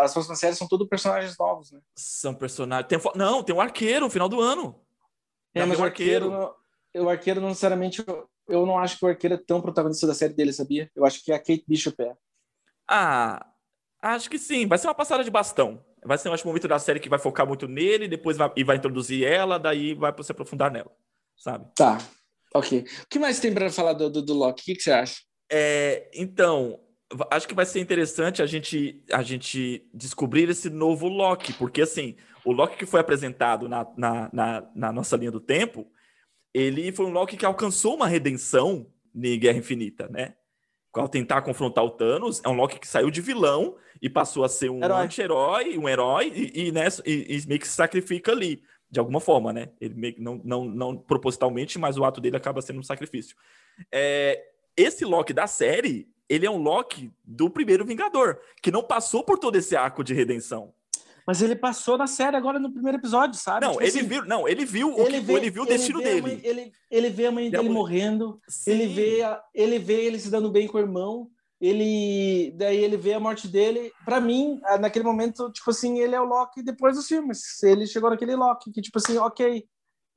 As próximas séries são todos personagens novos, né? São personagens. Tem, não, tem o um arqueiro no final do ano. É, mas o arqueiro. arqueiro o arqueiro não necessariamente. Eu não acho que o arqueiro é tão protagonista da série dele, sabia? Eu acho que é a Kate Bishop é. Ah, acho que sim. Vai ser uma passada de bastão. Vai ser, um momento da série que vai focar muito nele, depois vai, e vai introduzir ela, daí vai se aprofundar nela, sabe? Tá, ok. O que mais tem para falar do, do, do Loki? O que, que você acha? É, então, acho que vai ser interessante a gente, a gente descobrir esse novo Loki, porque assim, o Loki que foi apresentado na, na, na, na nossa linha do tempo, ele foi um Loki que alcançou uma redenção em Guerra Infinita, né? Ao tentar confrontar o Thanos, é um Loki que saiu de vilão e passou a ser um anti-herói, um herói, e, e, né, e, e, meio que se sacrifica ali, de alguma forma, né? Ele meio que não, não, não propositalmente, mas o ato dele acaba sendo um sacrifício. É, esse Loki da série, ele é um Loki do primeiro Vingador, que não passou por todo esse arco de redenção. Mas ele passou na série agora no primeiro episódio, sabe? Não, tipo ele assim, viu, não, ele viu o ele, que, vê, ele viu o destino dele. Mãe, ele, ele vê a mãe dele morrendo, ele vê, ele vê ele se dando bem com o irmão, ele daí ele vê a morte dele. Para mim, naquele momento, tipo assim, ele é o Loki depois dos filmes. Ele chegou naquele Loki que tipo assim, OK,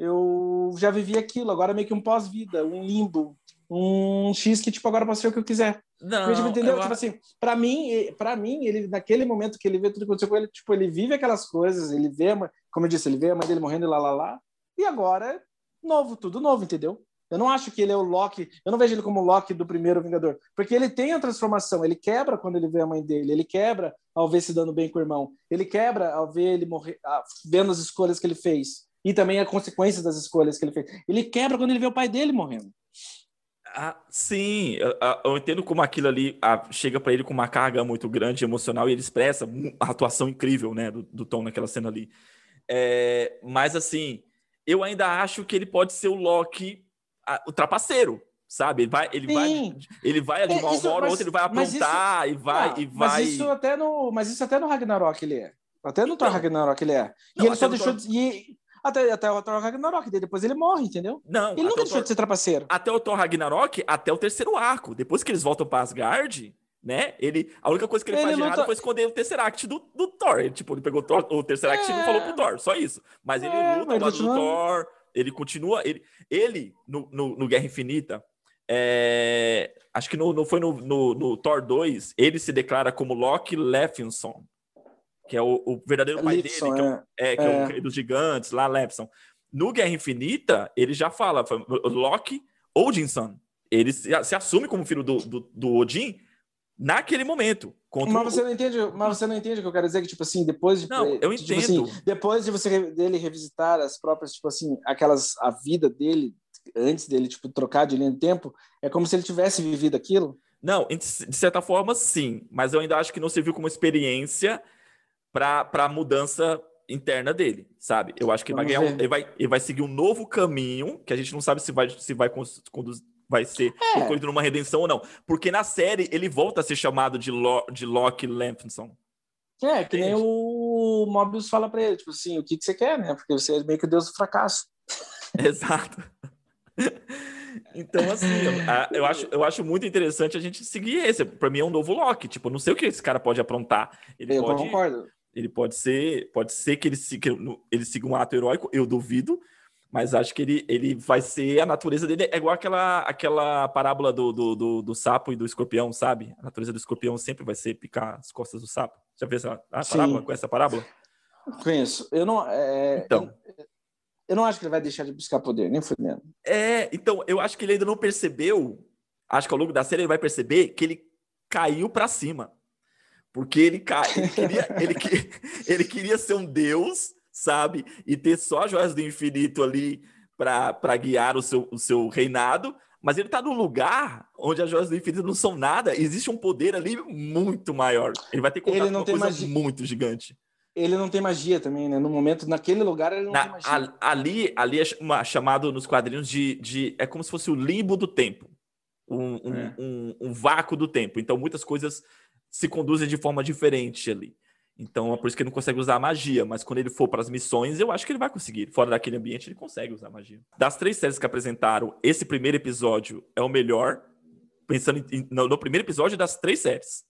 eu já vivi aquilo, agora meio que um pós-vida, um limbo, um X que, tipo, agora posso ser o que eu quiser. Não, tipo, entendeu? Eu... Tipo assim, pra mim, para mim, ele, naquele momento que ele vê tudo que aconteceu com ele, tipo, ele vive aquelas coisas, ele vê, como eu disse, ele vê a mãe dele morrendo e lá, lá, lá, e agora é novo, tudo novo, entendeu? Eu não acho que ele é o Loki, eu não vejo ele como o Loki do primeiro Vingador, porque ele tem a transformação, ele quebra quando ele vê a mãe dele, ele quebra ao ver se dando bem com o irmão, ele quebra ao ver ele morrer, vendo as escolhas que ele fez, e também a consequência das escolhas que ele fez. Ele quebra quando ele vê o pai dele morrendo. Ah, sim, eu, eu, entendo como aquilo ali ah, chega para ele com uma carga muito grande emocional e ele expressa a atuação incrível, né, do, do Tom naquela cena ali. É, mas assim, eu ainda acho que ele pode ser o Loki, a, o trapaceiro, sabe? Ele vai, ele vai, ele vai ali é, uma hora ou outra, ele vai aprontar isso, e vai ah, e vai. Mas isso até no, mas isso até no Ragnarok ele é. Até no então, Thor Ragnarok ele é. E não, ele só deixou de, e, até, até o Thor Ragnarok, depois ele morre, entendeu? Não. Ele nunca deixou Thor... de ser trapaceiro. Até o Thor Ragnarok, até o terceiro arco. Depois que eles voltam pra Asgard, né? Ele, a única coisa que ele, ele faz luta... errado foi esconder o Tesseract do, do Thor. Ele, tipo, ele pegou o, Thor, o Tesseract é... e não falou pro Thor, só isso. Mas ele é, luta continua... do Thor, ele continua. Ele, ele no, no, no Guerra Infinita, é, acho que no, no foi no, no, no, Thor 2, ele se declara como Loki Leffinson, que é o, o verdadeiro pai Lipson, dele, que é, o, é, que é. o é. rei dos gigantes, lá Lefson. No Guerra Infinita, ele já fala, Loki Odinson. Ele se, se assume como filho do, do, do Odin naquele momento. mas você o... não entende, mas você não entende o que eu quero dizer que tipo assim, depois de Não, eu tipo entendo. Assim, depois de você dele revisitar as próprias, tipo assim, aquelas a vida dele antes dele tipo trocar de linha de tempo, é como se ele tivesse vivido aquilo. Não, de certa forma sim, mas eu ainda acho que não serviu como experiência para a mudança interna dele, sabe? Eu acho que ele vai, ganhar um, ele, vai, ele vai seguir um novo caminho, que a gente não sabe se vai, se vai conduzir vai ser é. concluído numa redenção ou não. Porque na série ele volta a ser chamado de, Lo, de Loki Lampson. É, que nem o Mobius fala para ele, tipo assim, o que, que você quer, né? Porque você é meio que o deus do fracasso. *laughs* Exato. Então, assim, eu, eu, acho, eu acho muito interessante a gente seguir esse. Para mim é um novo Loki. Tipo, não sei o que esse cara pode aprontar. Ele eu pode, concordo. Ele pode ser, pode ser que ele siga, ele siga um ato heróico, eu duvido, mas acho que ele, ele vai ser a natureza dele é igual aquela, aquela parábola do, do, do, do, sapo e do escorpião, sabe? A natureza do escorpião sempre vai ser picar as costas do sapo. Já fez a, a parábola com essa parábola? Conheço. Eu não. É, então. Eu, eu, não acho que ele vai deixar de buscar poder, nem fudendo. É, então, eu acho que ele ainda não percebeu. Acho que ao longo da série ele vai perceber que ele caiu para cima. Porque ele, ele, queria, *laughs* ele, ele queria ser um deus, sabe? E ter só as joias do infinito ali para guiar o seu, o seu reinado. Mas ele está num lugar onde as joias do infinito não são nada. Existe um poder ali muito maior. Ele vai ter contato ele não com uma coisa magia. muito gigante. Ele não tem magia também, né? No momento, naquele lugar, ele não Na, tem magia. ali, ali é chamado nos quadrinhos de, de. É como se fosse o limbo do tempo. Um, um, é. um, um vácuo do tempo. Então, muitas coisas se conduzem de forma diferente ali. Então é por isso que ele não consegue usar a magia, mas quando ele for para as missões, eu acho que ele vai conseguir. Fora daquele ambiente, ele consegue usar a magia. Das três séries que apresentaram, esse primeiro episódio é o melhor, pensando em, no, no, primeiro episódio das três séries.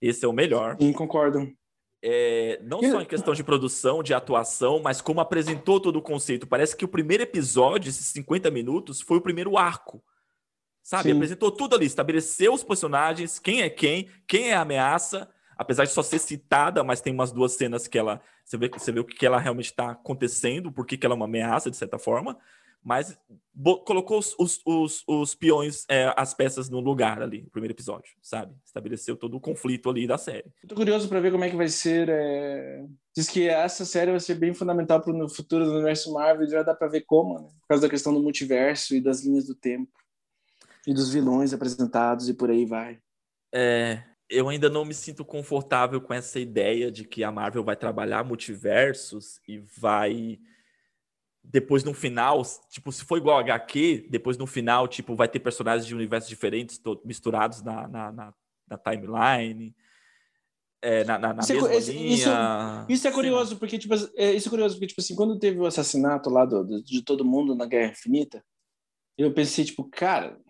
Esse é o melhor. Sim, concordo. É, não só em questão de produção, de atuação, mas como apresentou todo o conceito. Parece que o primeiro episódio, esses 50 minutos, foi o primeiro arco. Sabe? Sim. Apresentou tudo ali, estabeleceu os personagens, quem é quem, quem é a ameaça, apesar de só ser citada, mas tem umas duas cenas que ela. Você vê, você vê o que ela realmente está acontecendo, por que ela é uma ameaça, de certa forma. mas colocou os, os, os, os peões, é, as peças no lugar ali, no primeiro episódio, sabe? Estabeleceu todo o conflito ali da série. Tô curioso para ver como é que vai ser. É... Diz que essa série vai ser bem fundamental para o futuro do universo Marvel, já dá para ver como, né? Por causa da questão do multiverso e das linhas do tempo. E dos vilões apresentados e por aí vai. É, eu ainda não me sinto confortável com essa ideia de que a Marvel vai trabalhar multiversos e vai depois no final, tipo, se for igual a HQ, depois no final, tipo, vai ter personagens de universos diferentes misturados na, na, na, na timeline, é, na, na, na isso, é mesma esse, linha. Isso, isso, é curioso, porque, tipo, é, isso é curioso, porque, tipo assim, quando teve o assassinato lá do, do, de todo mundo na Guerra Infinita, eu pensei, tipo, cara,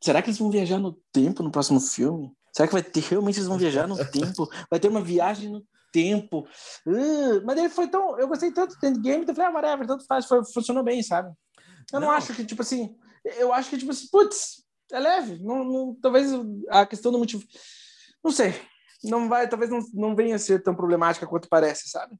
será que eles vão viajar no tempo no próximo filme? Será que vai ter, realmente eles vão viajar no *laughs* tempo? Vai ter uma viagem no tempo. Uh, mas ele foi tão. Eu gostei tanto do Endgame, então eu falei, ah, whatever, tanto faz, foi, funcionou bem, sabe? Eu não. não, acho que, tipo assim. Eu acho que, tipo assim, putz, é leve. Não, não, talvez a questão do motivo. Não sei. Não vai, talvez não, não venha a ser tão problemática quanto parece, sabe?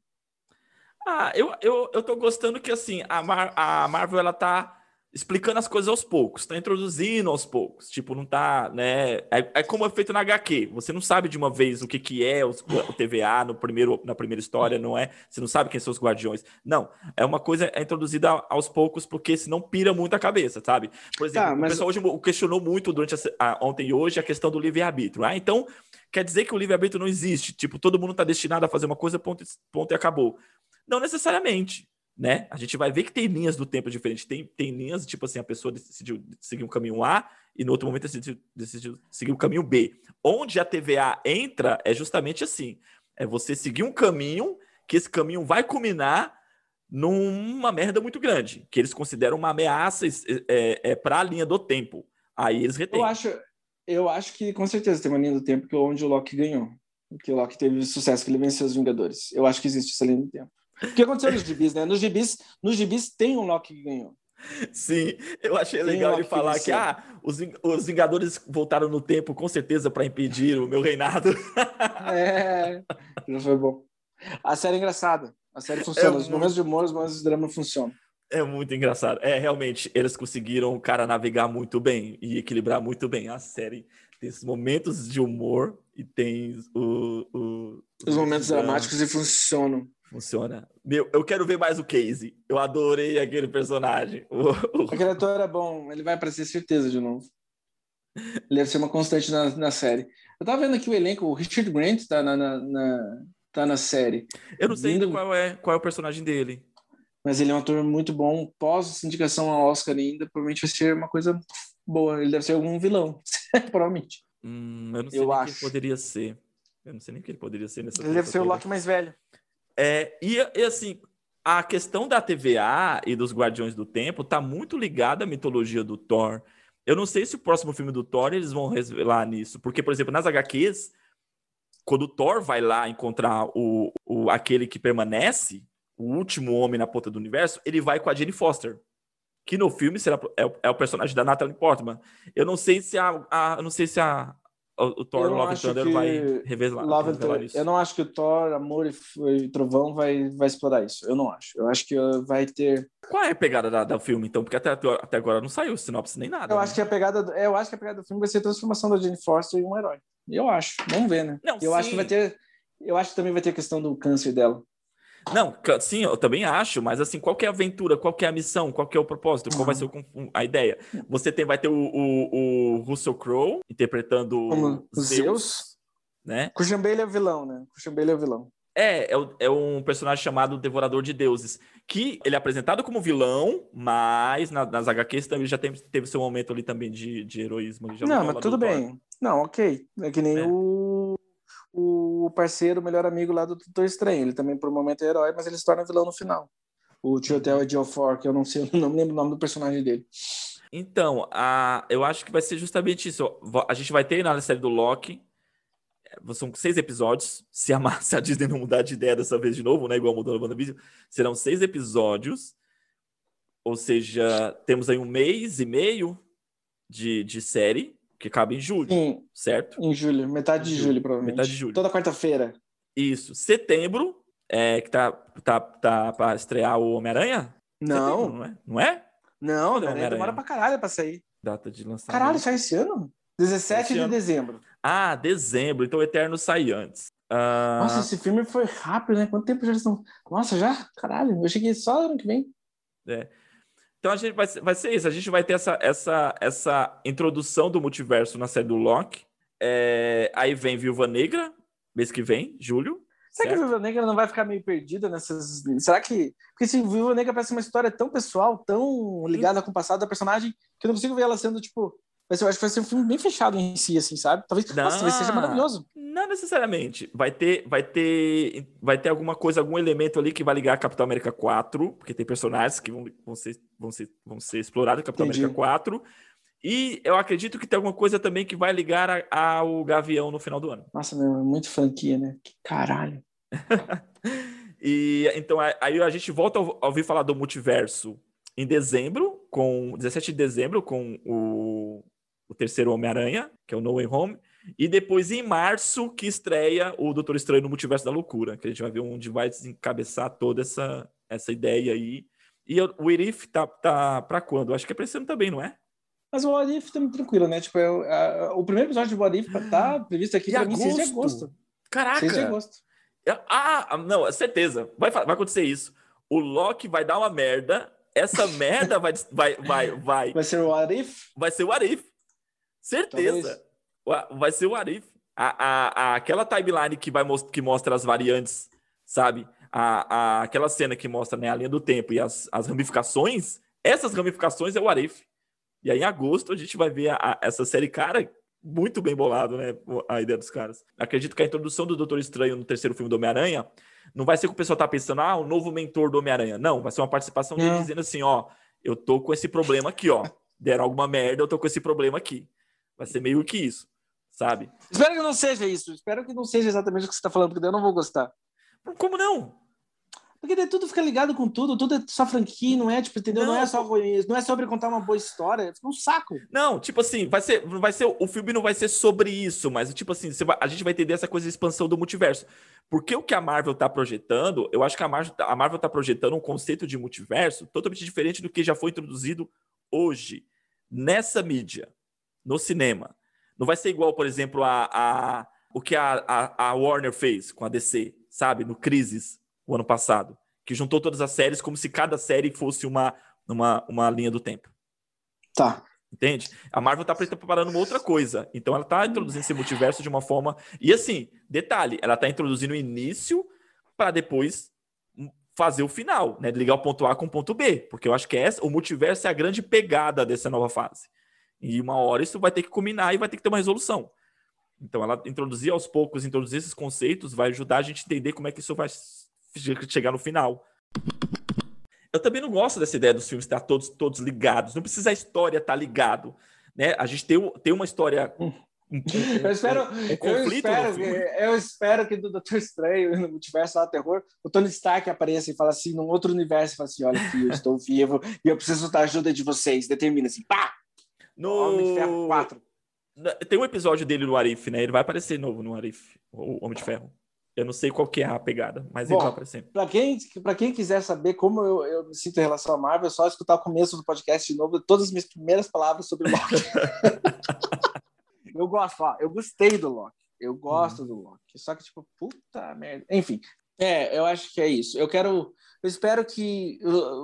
Ah, eu, eu, eu tô gostando que, assim, a, Mar a Marvel, ela tá explicando as coisas aos poucos, tá introduzindo aos poucos. Tipo, não tá, né? É, é como é feito na HQ. Você não sabe de uma vez o que, que é os, o TVA no primeiro, na primeira história, não é? Você não sabe quem são os guardiões. Não, é uma coisa é introduzida aos poucos, porque senão pira muito a cabeça, sabe? Por exemplo, tá, mas... o pessoal hoje questionou muito durante a, a, ontem e hoje a questão do livre-arbítrio. Ah, então quer dizer que o livre-arbítrio não existe. Tipo, todo mundo tá destinado a fazer uma coisa, ponto, ponto e acabou. Não necessariamente né? A gente vai ver que tem linhas do tempo diferentes. Tem, tem linhas, tipo assim, a pessoa decidiu seguir um caminho A e no outro momento decidiu, decidiu seguir o um caminho B. Onde a TVA entra é justamente assim: é você seguir um caminho que esse caminho vai culminar numa merda muito grande, que eles consideram uma ameaça é, é, para a linha do tempo. Aí eles retêm. Eu acho, eu acho que com certeza tem uma linha do tempo que onde o Loki ganhou. Que o Loki teve sucesso, que ele venceu os Vingadores. Eu acho que existe essa linha do tempo. O que aconteceu nos gibis, né? Nos gibis, nos gibis tem um Loki que ganhou. Sim, eu achei tem legal ele falar que, que ah, os, os Vingadores voltaram no tempo com certeza para impedir o meu reinado. *laughs* É, não foi bom. A série é engraçada. A série funciona. É os muito... momentos de humor, os momentos de drama funcionam. É muito engraçado. É, realmente, eles conseguiram, o cara, navegar muito bem e equilibrar muito bem. A série tem esses momentos de humor e tem o, o os momentos dramáticos e funcionam. Funciona. Meu, eu quero ver mais o Casey. Eu adorei aquele personagem. *laughs* Aquele ator é bom. Ele vai aparecer certeza de novo. Ele deve ser uma constante na, na série. Eu tava vendo aqui o elenco. O Richard Grant tá na, na, na tá na série. Eu não sei Vindo... qual é, qual é o personagem dele. Mas ele é um ator muito bom. Pós-indicação ao Oscar ainda, provavelmente vai ser uma coisa boa. Ele deve ser algum vilão. *laughs* provavelmente. Hum, eu não sei eu acho. quem poderia ser. Eu não sei nem quem ele poderia ser nessa Ele deve ser o Loki mais velho. É, e, e, assim, a questão da TVA e dos Guardiões do Tempo tá muito ligada à mitologia do Thor. Eu não sei se o próximo filme do Thor eles vão revelar nisso, porque, por exemplo, nas HQs, quando o Thor vai lá encontrar o, o aquele que permanece, o último homem na ponta do universo, ele vai com a Jane Foster, que no filme será é, é o personagem da Natalie Portman. Eu não sei se a, a não sei se a o, Thor Love Thunder vai revelar, Love revelar isso. Eu não acho que o Thor, Amor e, Trovão vai, vai explorar isso. Eu não acho. Eu acho que uh, vai ter. Qual é a pegada da, do filme, então? Porque até, até agora não saiu sinopse nem nada. Eu né? acho que a pegada. Eu acho que a pegada do filme vai ser a transformação da Jane Foster em um herói. Eu acho. Vamos ver, né? Não, eu sim. acho que vai ter. Eu acho que também vai ter a questão do câncer dela. Não, sim, eu também acho, mas assim, qual é a aventura, qual é a missão, qual é o propósito, qual vai ser o, a ideia? Você tem, vai ter o, o, o Russell Crowe interpretando Como Zeus, Zeus, né? Bale é o vilão, né? Bale é o vilão. É, é, é, um personagem chamado Devorador de Deuses, que ele é apresentado como vilão, mas na, nas HQs também já teve, teve seu momento ali também de, de heroísmo. não, mas tudo bem. Não, ok. É que nem é. o o parceiro, o melhor amigo lá do Doutor Estranho. Ele também, por um momento, é herói, mas ele se torna vilão no final. O Tiotel Ejiofor, que eu não sei, *laughs* eu não lembro o nome do personagem dele. Então, a, eu acho que vai ser justamente isso. A gente vai ter na série do Loki. É, são seis episódios. Se a, *laughs* se a Disney não mudar de ideia dessa vez de novo, né? Igual mudou no WandaVision, serão seis episódios. Ou seja, temos aí um mês e meio de, de série que acaba em julho, Sim, certo? Em julho, metade de julho, julho, provavelmente. Metade de julho. Toda quarta-feira. Isso. Setembro, é, que tá, tá, tá para estrear o Homem-Aranha? Não. Setembro, não é? Não é? Não, não, demora pra caralho pra sair. Data de lançamento. Caralho, sai esse ano? 17 esse de ano. dezembro. Ah, dezembro. Então o Eterno sai antes. Uh... Nossa, esse filme foi rápido, né? Quanto tempo já estão. Nossa, já? Caralho, eu cheguei só ano que vem. É. Então a gente vai, vai ser isso. A gente vai ter essa, essa, essa introdução do multiverso na série do Loki. É... Aí vem Viúva Negra, mês que vem, julho. Será certo? que a Viúva Negra não vai ficar meio perdida nessas. Será que. Porque se Viúva Negra parece uma história tão pessoal, tão ligada com o passado da personagem, que eu não consigo ver ela sendo, tipo. Mas eu acho que vai ser um filme bem fechado em si, assim, sabe? Talvez não, nossa, talvez seja maravilhoso. Não necessariamente. Vai ter, vai ter, vai ter alguma coisa, algum elemento ali que vai ligar a Capitão América 4, porque tem personagens que vão, vão, ser, vão, ser, vão ser explorados em Capitão Entendi. América 4. E eu acredito que tem alguma coisa também que vai ligar ao Gavião no final do ano. Nossa, meu, é muito franquia, né? Que caralho. *laughs* e então aí a gente volta a ouvir falar do multiverso em dezembro, com 17 de dezembro, com o o terceiro Homem-Aranha, que é o No Way Home, e depois em março que estreia o Doutor Estranho no Multiverso da Loucura, que a gente vai ver onde vai desencabeçar toda essa, essa ideia aí. E o Irif tá, tá para quando? Acho que é pra esse ano também, não é? Mas o What If tá muito tranquilo, né? Tipo, é, o primeiro episódio do What If tá *gasps* previsto aqui para mim 6 de agosto. Caraca! 6 de agosto. Ah, não, certeza. Vai, vai acontecer isso. O Loki vai dar uma merda. Essa merda vai, vai, vai, vai. Vai ser o What If? Vai ser o What If. Certeza. Talvez. Vai ser o Arif. A, a, a, aquela timeline que, vai que mostra as variantes, sabe? A, a, aquela cena que mostra né, a linha do tempo e as, as ramificações, essas ramificações é o Arif. E aí, em agosto, a gente vai ver a, essa série, cara, muito bem bolado, né? A ideia dos caras. Acredito que a introdução do Doutor Estranho no terceiro filme do Homem-Aranha não vai ser que o pessoal tá pensando, ah, o novo mentor do Homem-Aranha. Não, vai ser uma participação dele dizendo assim, ó, eu tô com esse problema aqui, ó. Deram alguma merda, eu tô com esse problema aqui. Vai ser meio que isso, sabe? Espero que não seja isso. Espero que não seja exatamente o que você está falando, porque eu não vou gostar. Como não? Porque daí tudo fica ligado com tudo, tudo é só franquia, não é, tipo, entendeu? Não, não é só não é sobre contar uma boa história, fica um saco. Não, tipo assim, vai ser, vai ser, o filme não vai ser sobre isso, mas tipo assim, vai, a gente vai entender essa coisa de expansão do multiverso. Porque o que a Marvel tá projetando, eu acho que a Marvel, a Marvel tá projetando um conceito de multiverso totalmente diferente do que já foi introduzido hoje nessa mídia no cinema. Não vai ser igual, por exemplo, a, a o que a, a, a, Warner fez com a DC, sabe? No Crisis, o ano passado. Que juntou todas as séries como se cada série fosse uma, uma, uma linha do tempo. Tá. Entende? A Marvel tá preparando uma outra coisa. Então ela tá introduzindo esse multiverso de uma forma. E assim, detalhe, ela tá introduzindo o início para depois fazer o final, né? Ligar o ponto A com o ponto B. Porque eu acho que essa, o multiverso é a grande pegada dessa nova fase. E uma hora isso vai ter que culminar e vai ter que ter uma resolução. Então, ela introduzir aos poucos, introduzir esses conceitos, vai ajudar a gente a entender como é que isso vai chegar no final. Eu também não gosto dessa ideia dos filmes estar todos, todos ligados. Não precisa a história estar ligado. Né? A gente tem, tem uma história. *laughs* Eu espero, um, eu, espero que, eu espero que do Doutor Estranho, no multiverso lá, terror, o Tony Stark apareça e fala assim, num outro universo, e fala assim: olha aqui, eu estou vivo e eu preciso da ajuda de vocês. Determina assim, pá! No... Homem de Ferro 4. Tem um episódio dele no Arif, né? Ele vai aparecer novo no Arif, o Homem de Ferro. Eu não sei qual que é a pegada, mas Bom, ele vai aparecer. Para quem, pra quem quiser saber como eu, eu me sinto em relação à Marvel, é só escutar o começo do podcast de novo, todas as minhas primeiras palavras sobre o Loki. *laughs* eu gosto, ó, eu gostei do Loki. Eu gosto uhum. do Loki. Só que, tipo, puta merda. Enfim, é, eu acho que é isso. Eu quero eu espero que,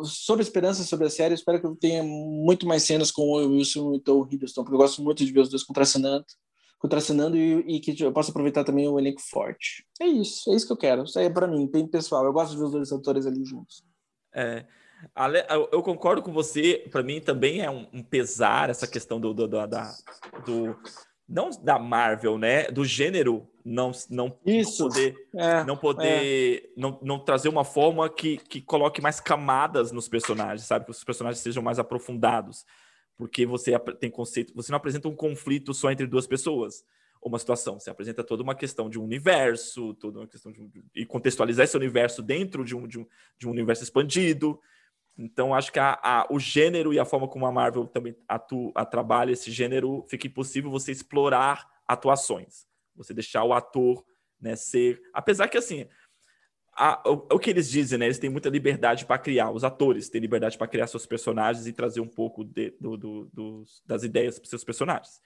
sobre esperança sobre a série, eu espero que eu tenha muito mais cenas com o Wilson e o Hiddleston, porque eu gosto muito de ver os dois contracenando, contracenando e, e que eu possa aproveitar também o elenco forte. É isso, é isso que eu quero. Isso aí é para mim, bem pessoal. Eu gosto de ver os dois atores ali juntos. É. Eu concordo com você. Para mim também é um, pesar essa questão do, do, do, da, do não da Marvel, né? Do gênero não não, Isso. não poder é, não poder é. não, não trazer uma forma que, que coloque mais camadas nos personagens, sabe? Que os personagens sejam mais aprofundados, porque você tem conceito, você não apresenta um conflito só entre duas pessoas, ou uma situação, você apresenta toda uma questão de um universo, toda uma questão de um, e contextualizar esse universo dentro de um, de um, de um universo expandido. Então, acho que a, a, o gênero e a forma como a Marvel também atua, a, trabalha esse gênero, fica impossível você explorar atuações. Você deixar o ator né, ser. Apesar que, assim, a, o, o, que eles dizem, né? Eles têm muita liberdade para criar, os atores têm liberdade para criar seus personagens e trazer um pouco de, do, do, das ideias para seus personagens.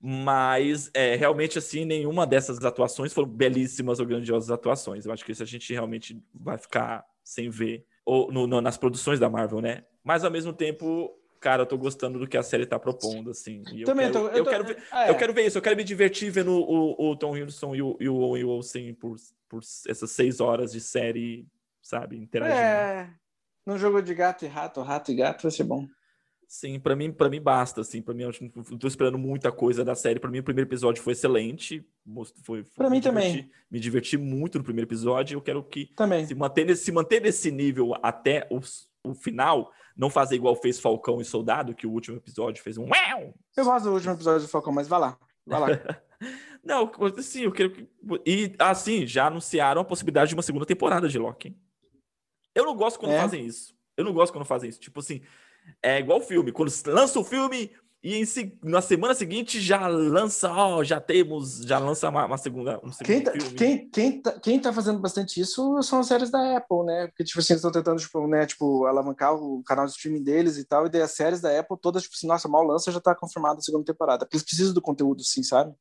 Mas é, realmente, assim, nenhuma dessas atuações foram belíssimas ou grandiosas atuações. Eu acho que isso a gente realmente vai ficar sem ver ou, no, no, nas produções da Marvel, né? Mas ao mesmo tempo, cara, eu tô gostando do que a série tá propondo, assim. eu Também quero, tô, eu, eu tô, quero ver, é. eu quero ver isso, eu quero me divertir vendo o, o Tom Hiddleston e o, e o Owen Wilson por, por essas seis horas de série, sabe, interagindo. É, num jogo de gato e rato, rato e gato vai ser bom. Sim, para mim, para mim basta, assim, para mim eu tô esperando muita coisa da série. Para mim o primeiro episódio foi excelente, foi, foi para mim também. Me diverti muito no primeiro episódio. Eu quero que também. se manter se manter nesse nível até os, o final, não fazer igual fez Falcão e Soldado, que o último episódio fez um Eu gosto do último episódio do Falcão, mas vai lá, vai lá. *laughs* não, assim, eu quero que e assim, já anunciaram a possibilidade de uma segunda temporada de Loki. Eu não gosto quando é? fazem isso. Eu não gosto quando fazem isso. Tipo assim, é igual filme. Quando lança o filme e em, na semana seguinte já lança, ó, já temos, já lança uma, uma segunda, um quem tá, filme. Quem, quem, tá, quem tá fazendo bastante isso são as séries da Apple, né? Porque, tipo assim, eles estão tentando, tipo, né, tipo, alavancar o canal de streaming deles e tal, e daí as séries da Apple todas, tipo assim, nossa, mal lança, já tá confirmada a segunda temporada. Porque eles precisam do conteúdo, sim, sabe?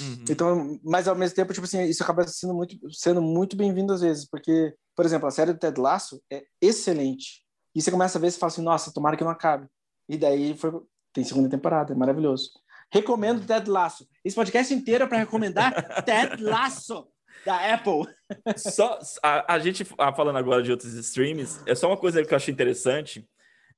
Uhum. Então, mas ao mesmo tempo, tipo assim, isso acaba sendo muito, sendo muito bem-vindo às vezes, porque, por exemplo, a série do Ted Lasso é excelente. E você começa a ver e fala assim, nossa, tomara que não acabe. E daí foi, tem segunda temporada, é maravilhoso. Recomendo Ted Lasso. Esse podcast inteiro é para recomendar *laughs* Ted Lasso da Apple. Só a, a gente falando agora de outros streams, é só uma coisa que eu achei interessante.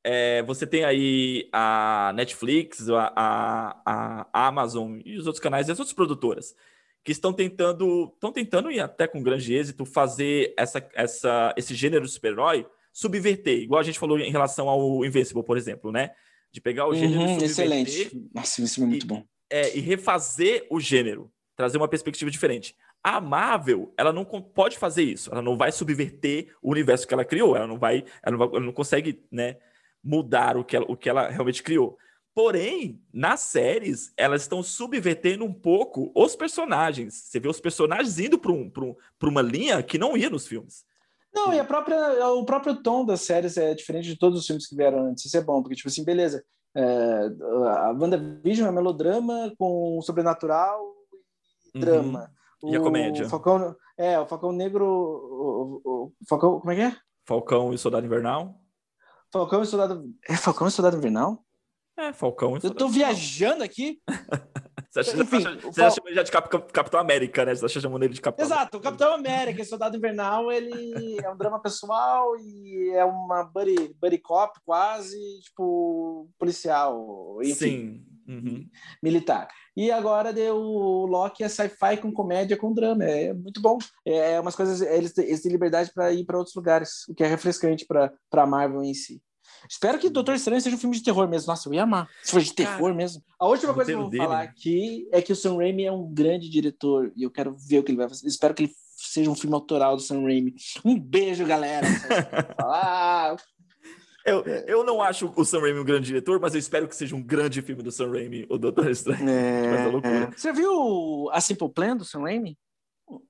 É, você tem aí a Netflix, a, a, a, Amazon e os outros canais, as outras produtoras que estão tentando, estão tentando e até com grande êxito fazer essa, essa, esse gênero super-herói subverter, igual a gente falou em relação ao Invincible, por exemplo, né? De pegar o gênero uhum, Excelente. Nossa, isso é muito e, bom. É, e refazer o gênero, trazer uma perspectiva diferente. A Marvel, ela não pode fazer isso. Ela não vai subverter o universo que ela criou. Ela não vai, ela não, vai, ela não consegue, né, mudar o que, ela, o que ela realmente criou. Porém, nas séries, elas estão subvertendo um pouco os personagens. Você vê os personagens indo para um, um, uma linha que não ia nos filmes. Não, e a própria, o próprio tom das séries é diferente de todos os filmes que vieram antes. Isso é bom, porque, tipo assim, beleza. É, a WandaVision é melodrama com sobrenatural e uhum. drama. E a comédia. Falcão, é, o Falcão Negro. O, o, o, Falcão, como é que é? Falcão e Soldado Invernal. Falcão e Soldado. É Falcão e Soldado Invernal? É, Falcão e Soldado Eu tô viajando aqui. *laughs* Você, acha, Enfim, você já chama ele de Cap, Capitão América, né? Você está chamando ele de Capitão Exato, o Capitão América, Soldado Invernal, ele é um drama pessoal e é uma buddy, buddy cop quase, tipo, policial, enfim, Sim. Uhum. militar. E agora deu o Loki é sci-fi com comédia com drama. É muito bom. É, é umas coisas. Eles, eles têm liberdade para ir para outros lugares, o que é refrescante para a Marvel em si. Espero que Doutor Estranho seja um filme de terror mesmo. Nossa, eu ia amar. Se for de terror Cara, mesmo. A última coisa que eu vou dele, falar né? aqui é que o Sam Raimi é um grande diretor e eu quero ver o que ele vai fazer. Espero que ele seja um filme autoral do Sam Raimi. Um beijo, galera. *laughs* falar. Eu, eu não acho o Sam Raimi um grande diretor, mas eu espero que seja um grande filme do Sam Raimi, o Doutor Estranho. É, é. Você viu a Simple Plan do Sam Raimi?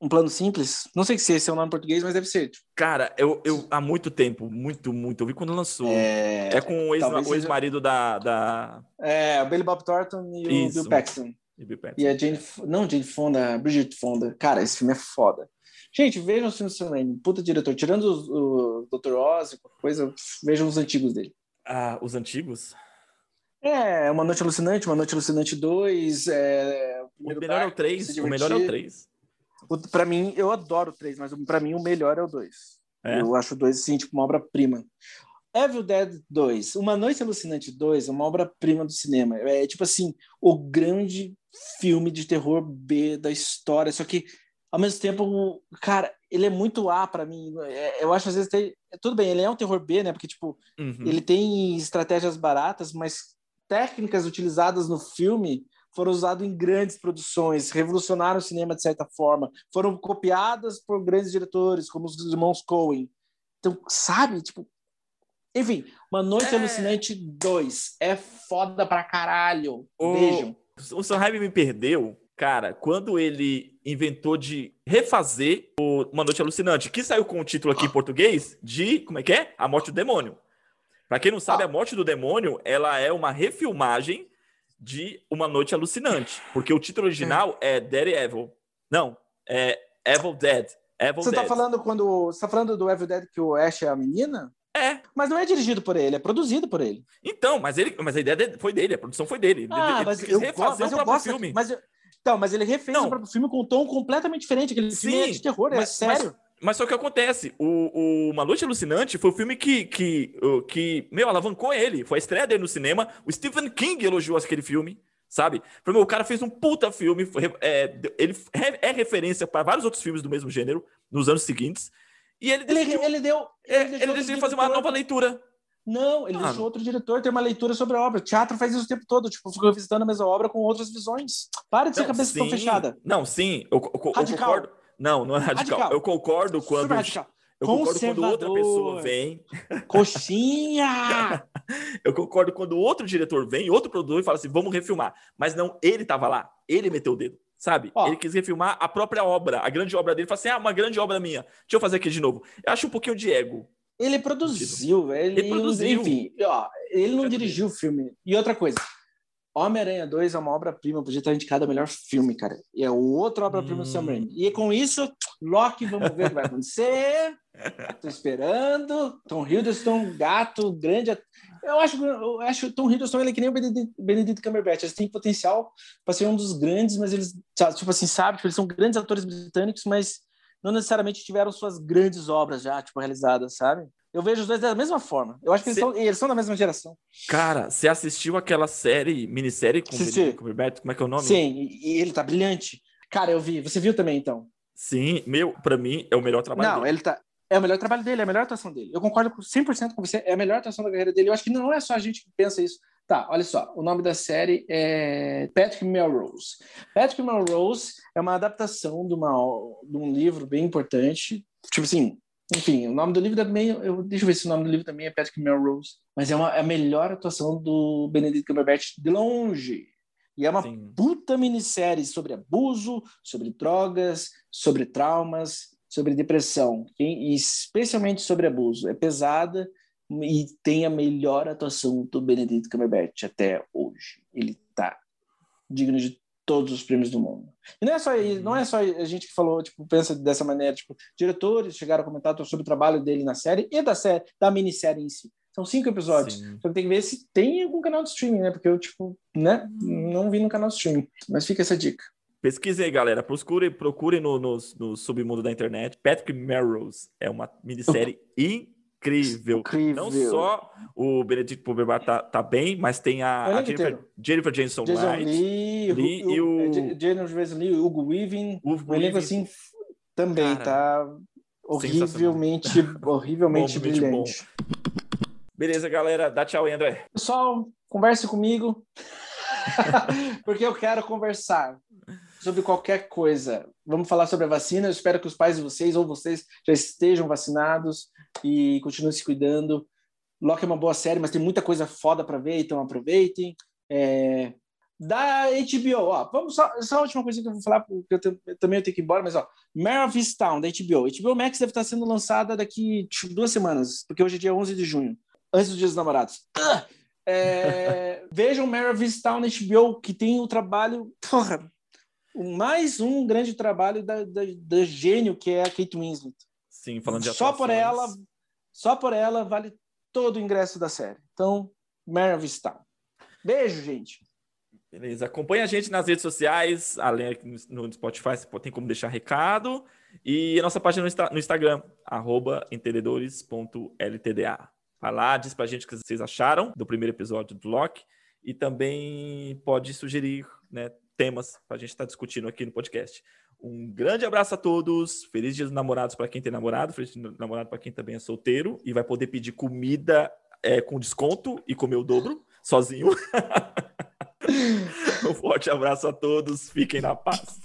Um plano simples. Não sei se esse é o nome em português, mas deve ser. Tipo. Cara, eu, eu há muito tempo, muito, muito, eu vi quando lançou. É, é com o ex-marido ex da, da. É, o Billy Bob Thornton e Isso. o Bill Paxton. E, Bill Paxton. e a Jane. Não, Jane Fonda, Bridget Fonda. Cara, esse filme é foda. Gente, vejam os filmes também. Puta diretor. Tirando o, o Dr. Oz, coisa, vejam os antigos dele. Ah, os antigos? É, Uma Noite Alucinante, Uma Noite Alucinante 2. É, o, o melhor é o 3. O melhor é o 3. Para mim, eu adoro o 3, mas para mim o melhor é o 2. É? Eu acho o 2, assim, tipo, uma obra-prima. Evil Dead 2, Uma Noite Alucinante 2 é uma obra-prima do cinema. É tipo assim, o grande filme de terror B da história. Só que, ao mesmo tempo, cara, ele é muito A para mim. É, eu acho às vezes tem. Tudo bem, ele é um terror B, né? Porque, tipo, uhum. ele tem estratégias baratas, mas técnicas utilizadas no filme foram usados em grandes produções, revolucionaram o cinema de certa forma, foram copiadas por grandes diretores, como os irmãos Coen. Então, sabe, tipo. Enfim, Uma Noite é... Alucinante 2 é foda pra caralho. O... Vejam. O Raimi me perdeu, Cara, quando ele inventou de refazer o Uma Noite Alucinante, que saiu com o título aqui em português de, como é que é? A Morte do Demônio. Pra quem não sabe, a Morte do Demônio, ela é uma refilmagem de Uma Noite Alucinante, porque o título original é Dead Evil. Não, é Evil Dead. Evil Você Dead. tá falando quando. Você tá falando do Evil Dead que o Ash é a menina? É. Mas não é dirigido por ele, é produzido por ele. Então, mas ele, mas a ideia de- foi dele, a produção foi dele. Ele- Ah, ele mas quis eu, refazer mas o eu próprio gosto. filme. Mas eu- então, mas ele refez Não. o próprio filme com um tom completamente diferente. Aquele filme é Sim, de terror, é mas- sério. Mas só que acontece, o, o Uma Noite Alucinante foi o filme que, que, que, meu, alavancou ele. Foi a estreia dele no cinema. O Stephen King elogiou aquele filme, sabe? Meu, o cara fez um puta filme. é, ele é referência para vários outros filmes do mesmo gênero nos anos seguintes. E ele Ele, decidiu, ele deu. é, deixou ele decidiu fazer uma nova leitura. Não, ele Ah. deixou outro diretor ter uma leitura sobre a obra. O teatro faz isso o tempo todo, tipo, ficou revisitando a mesma obra com outras visões. Para de ser Não, cabeça tão sim. fechada. Não, sim, eu, eu- eu concordo. Não, não é radical. Radical. Eu concordo quando. Radical. Eu concordo quando outra pessoa vem. Coxinha! *laughs* Eu concordo quando outro diretor vem, outro produtor e fala assim, vamos refilmar. Mas não, ele tava lá, ele meteu o dedo, sabe? Ó. Ele quis refilmar a própria obra, a grande obra dele. Fala assim, ah, uma grande obra minha. Deixa eu fazer aqui de novo. Eu acho um pouquinho de ego. Ele produziu, velho. Ele produziu. Enfim, ó, ele não dirigiu o filme. E outra coisa, Homem-Aranha 2 é uma obra-prima, podia estar indicado a melhor filme, cara. E é outra obra-prima do Sam Hum. Raimi. E com isso, Loki, vamos ver o que vai acontecer. *laughs* Tô esperando. Tom Hiddleston, gato, grande. at- Eu acho, eu acho que o Tom Hiddleston ele é que nem o Benedict, Benedict Cumberbatch. Eles têm potencial para ser um dos grandes, mas eles, tipo assim, sabe? Tipo, eles são grandes atores britânicos, mas não necessariamente tiveram suas grandes obras já, tipo, realizadas, sabe? Eu vejo os dois da mesma forma. Eu acho que eles, Cê- são, eles são da mesma geração. Cara, você assistiu aquela série, minissérie com o Cumberbatch? Como é que é o nome? Sim, e, e ele tá brilhante. Cara, eu vi. Você viu também, então? Sim, meu, pra mim é o melhor trabalho não, dele. ele tá. É o melhor trabalho dele, é a melhor atuação dele. Eu concordo com 100% com você, é a melhor atuação da carreira dele. Eu acho que não é só a gente que pensa isso. Tá, olha só, o nome da série é Patrick Melrose. Patrick Melrose é uma adaptação de, uma, de um livro bem importante. Tipo assim, enfim, o nome do livro também, eu, deixa eu ver se o nome do livro também é Patrick Melrose. Mas é, uma, é a melhor atuação do Benedict Cumberbatch de longe. E é uma Sim. puta minissérie sobre abuso, sobre drogas, sobre traumas, sobre depressão, e especialmente sobre abuso. É pesada e tem a melhor atuação do Benedict Cumberbatch até hoje. Ele tá digno de todos os prêmios do mundo. E não é só Uhum. não é só a gente que falou, tipo, pensa dessa maneira, tipo, diretores chegaram a comentar sobre o trabalho dele na série e da série, da minissérie em si. São cinco episódios. Sim. Só que tem que ver se tem algum canal de streaming, né? Porque eu, tipo, né? Não vi no canal de streaming. Mas fica essa dica. Pesquisem aí, galera. Procurem, procurem no, no, no submundo da internet. Patrick Melrose é uma minissérie *laughs* incrível. Incrível. Não só o Benedict Cumberbatch tá, tá bem, mas tem a, a Jennifer. Jennifer Jason, Jason Wright. Lee, Lee o, e o-. Jennifer Jason Lee, o Hugo Weaving. O O elenco, assim, também Cara, tá horrivelmente, horrivelmente Bom, brilhante. Beleza, galera. Dá tchau aí, André. Pessoal, converse comigo, *laughs* porque eu quero conversar sobre qualquer coisa. Vamos falar sobre a vacina. Eu espero que os pais de vocês ou vocês já estejam vacinados e continuem se cuidando. Loki é uma boa série, mas tem muita coisa foda para ver, então aproveitem. É... Da HBO, ó, vamos só, só a última coisa que eu vou falar, porque eu, te- eu também eu tenho que ir embora, mas ó, Mare of Easttown, da HBO. HBO Max deve estar sendo lançada daqui tipo, duas semanas, porque hoje é dia 11 de junho, antes do Dia dos Namorados. Ah! É, *laughs* vejam Mare of Easttown na HBO, que tem o trabalho, porra, mais um grande trabalho da, da, da gênio que é a Kate Winslet. Sim, falando de Só por ela, atuações. só por ela vale todo o ingresso da série. Então, Mare of Easttown. Beijo, gente. Beleza. Acompanhe a gente nas redes sociais, além aqui no Spotify, tem como deixar recado. E a nossa página no, Insta- no Instagram, arroba entendedores.ltda. Vai lá, diz pra gente o que vocês acharam do primeiro episódio do Loki. E também pode sugerir né, temas pra gente estar discutindo aqui no podcast. Um grande abraço a todos. Feliz dia dos namorados para quem tem namorado. Feliz dia dos namorado para quem também é solteiro. E vai poder pedir comida é, com desconto e comer o dobro sozinho. *laughs* Um forte abraço a todos. Fiquem na paz.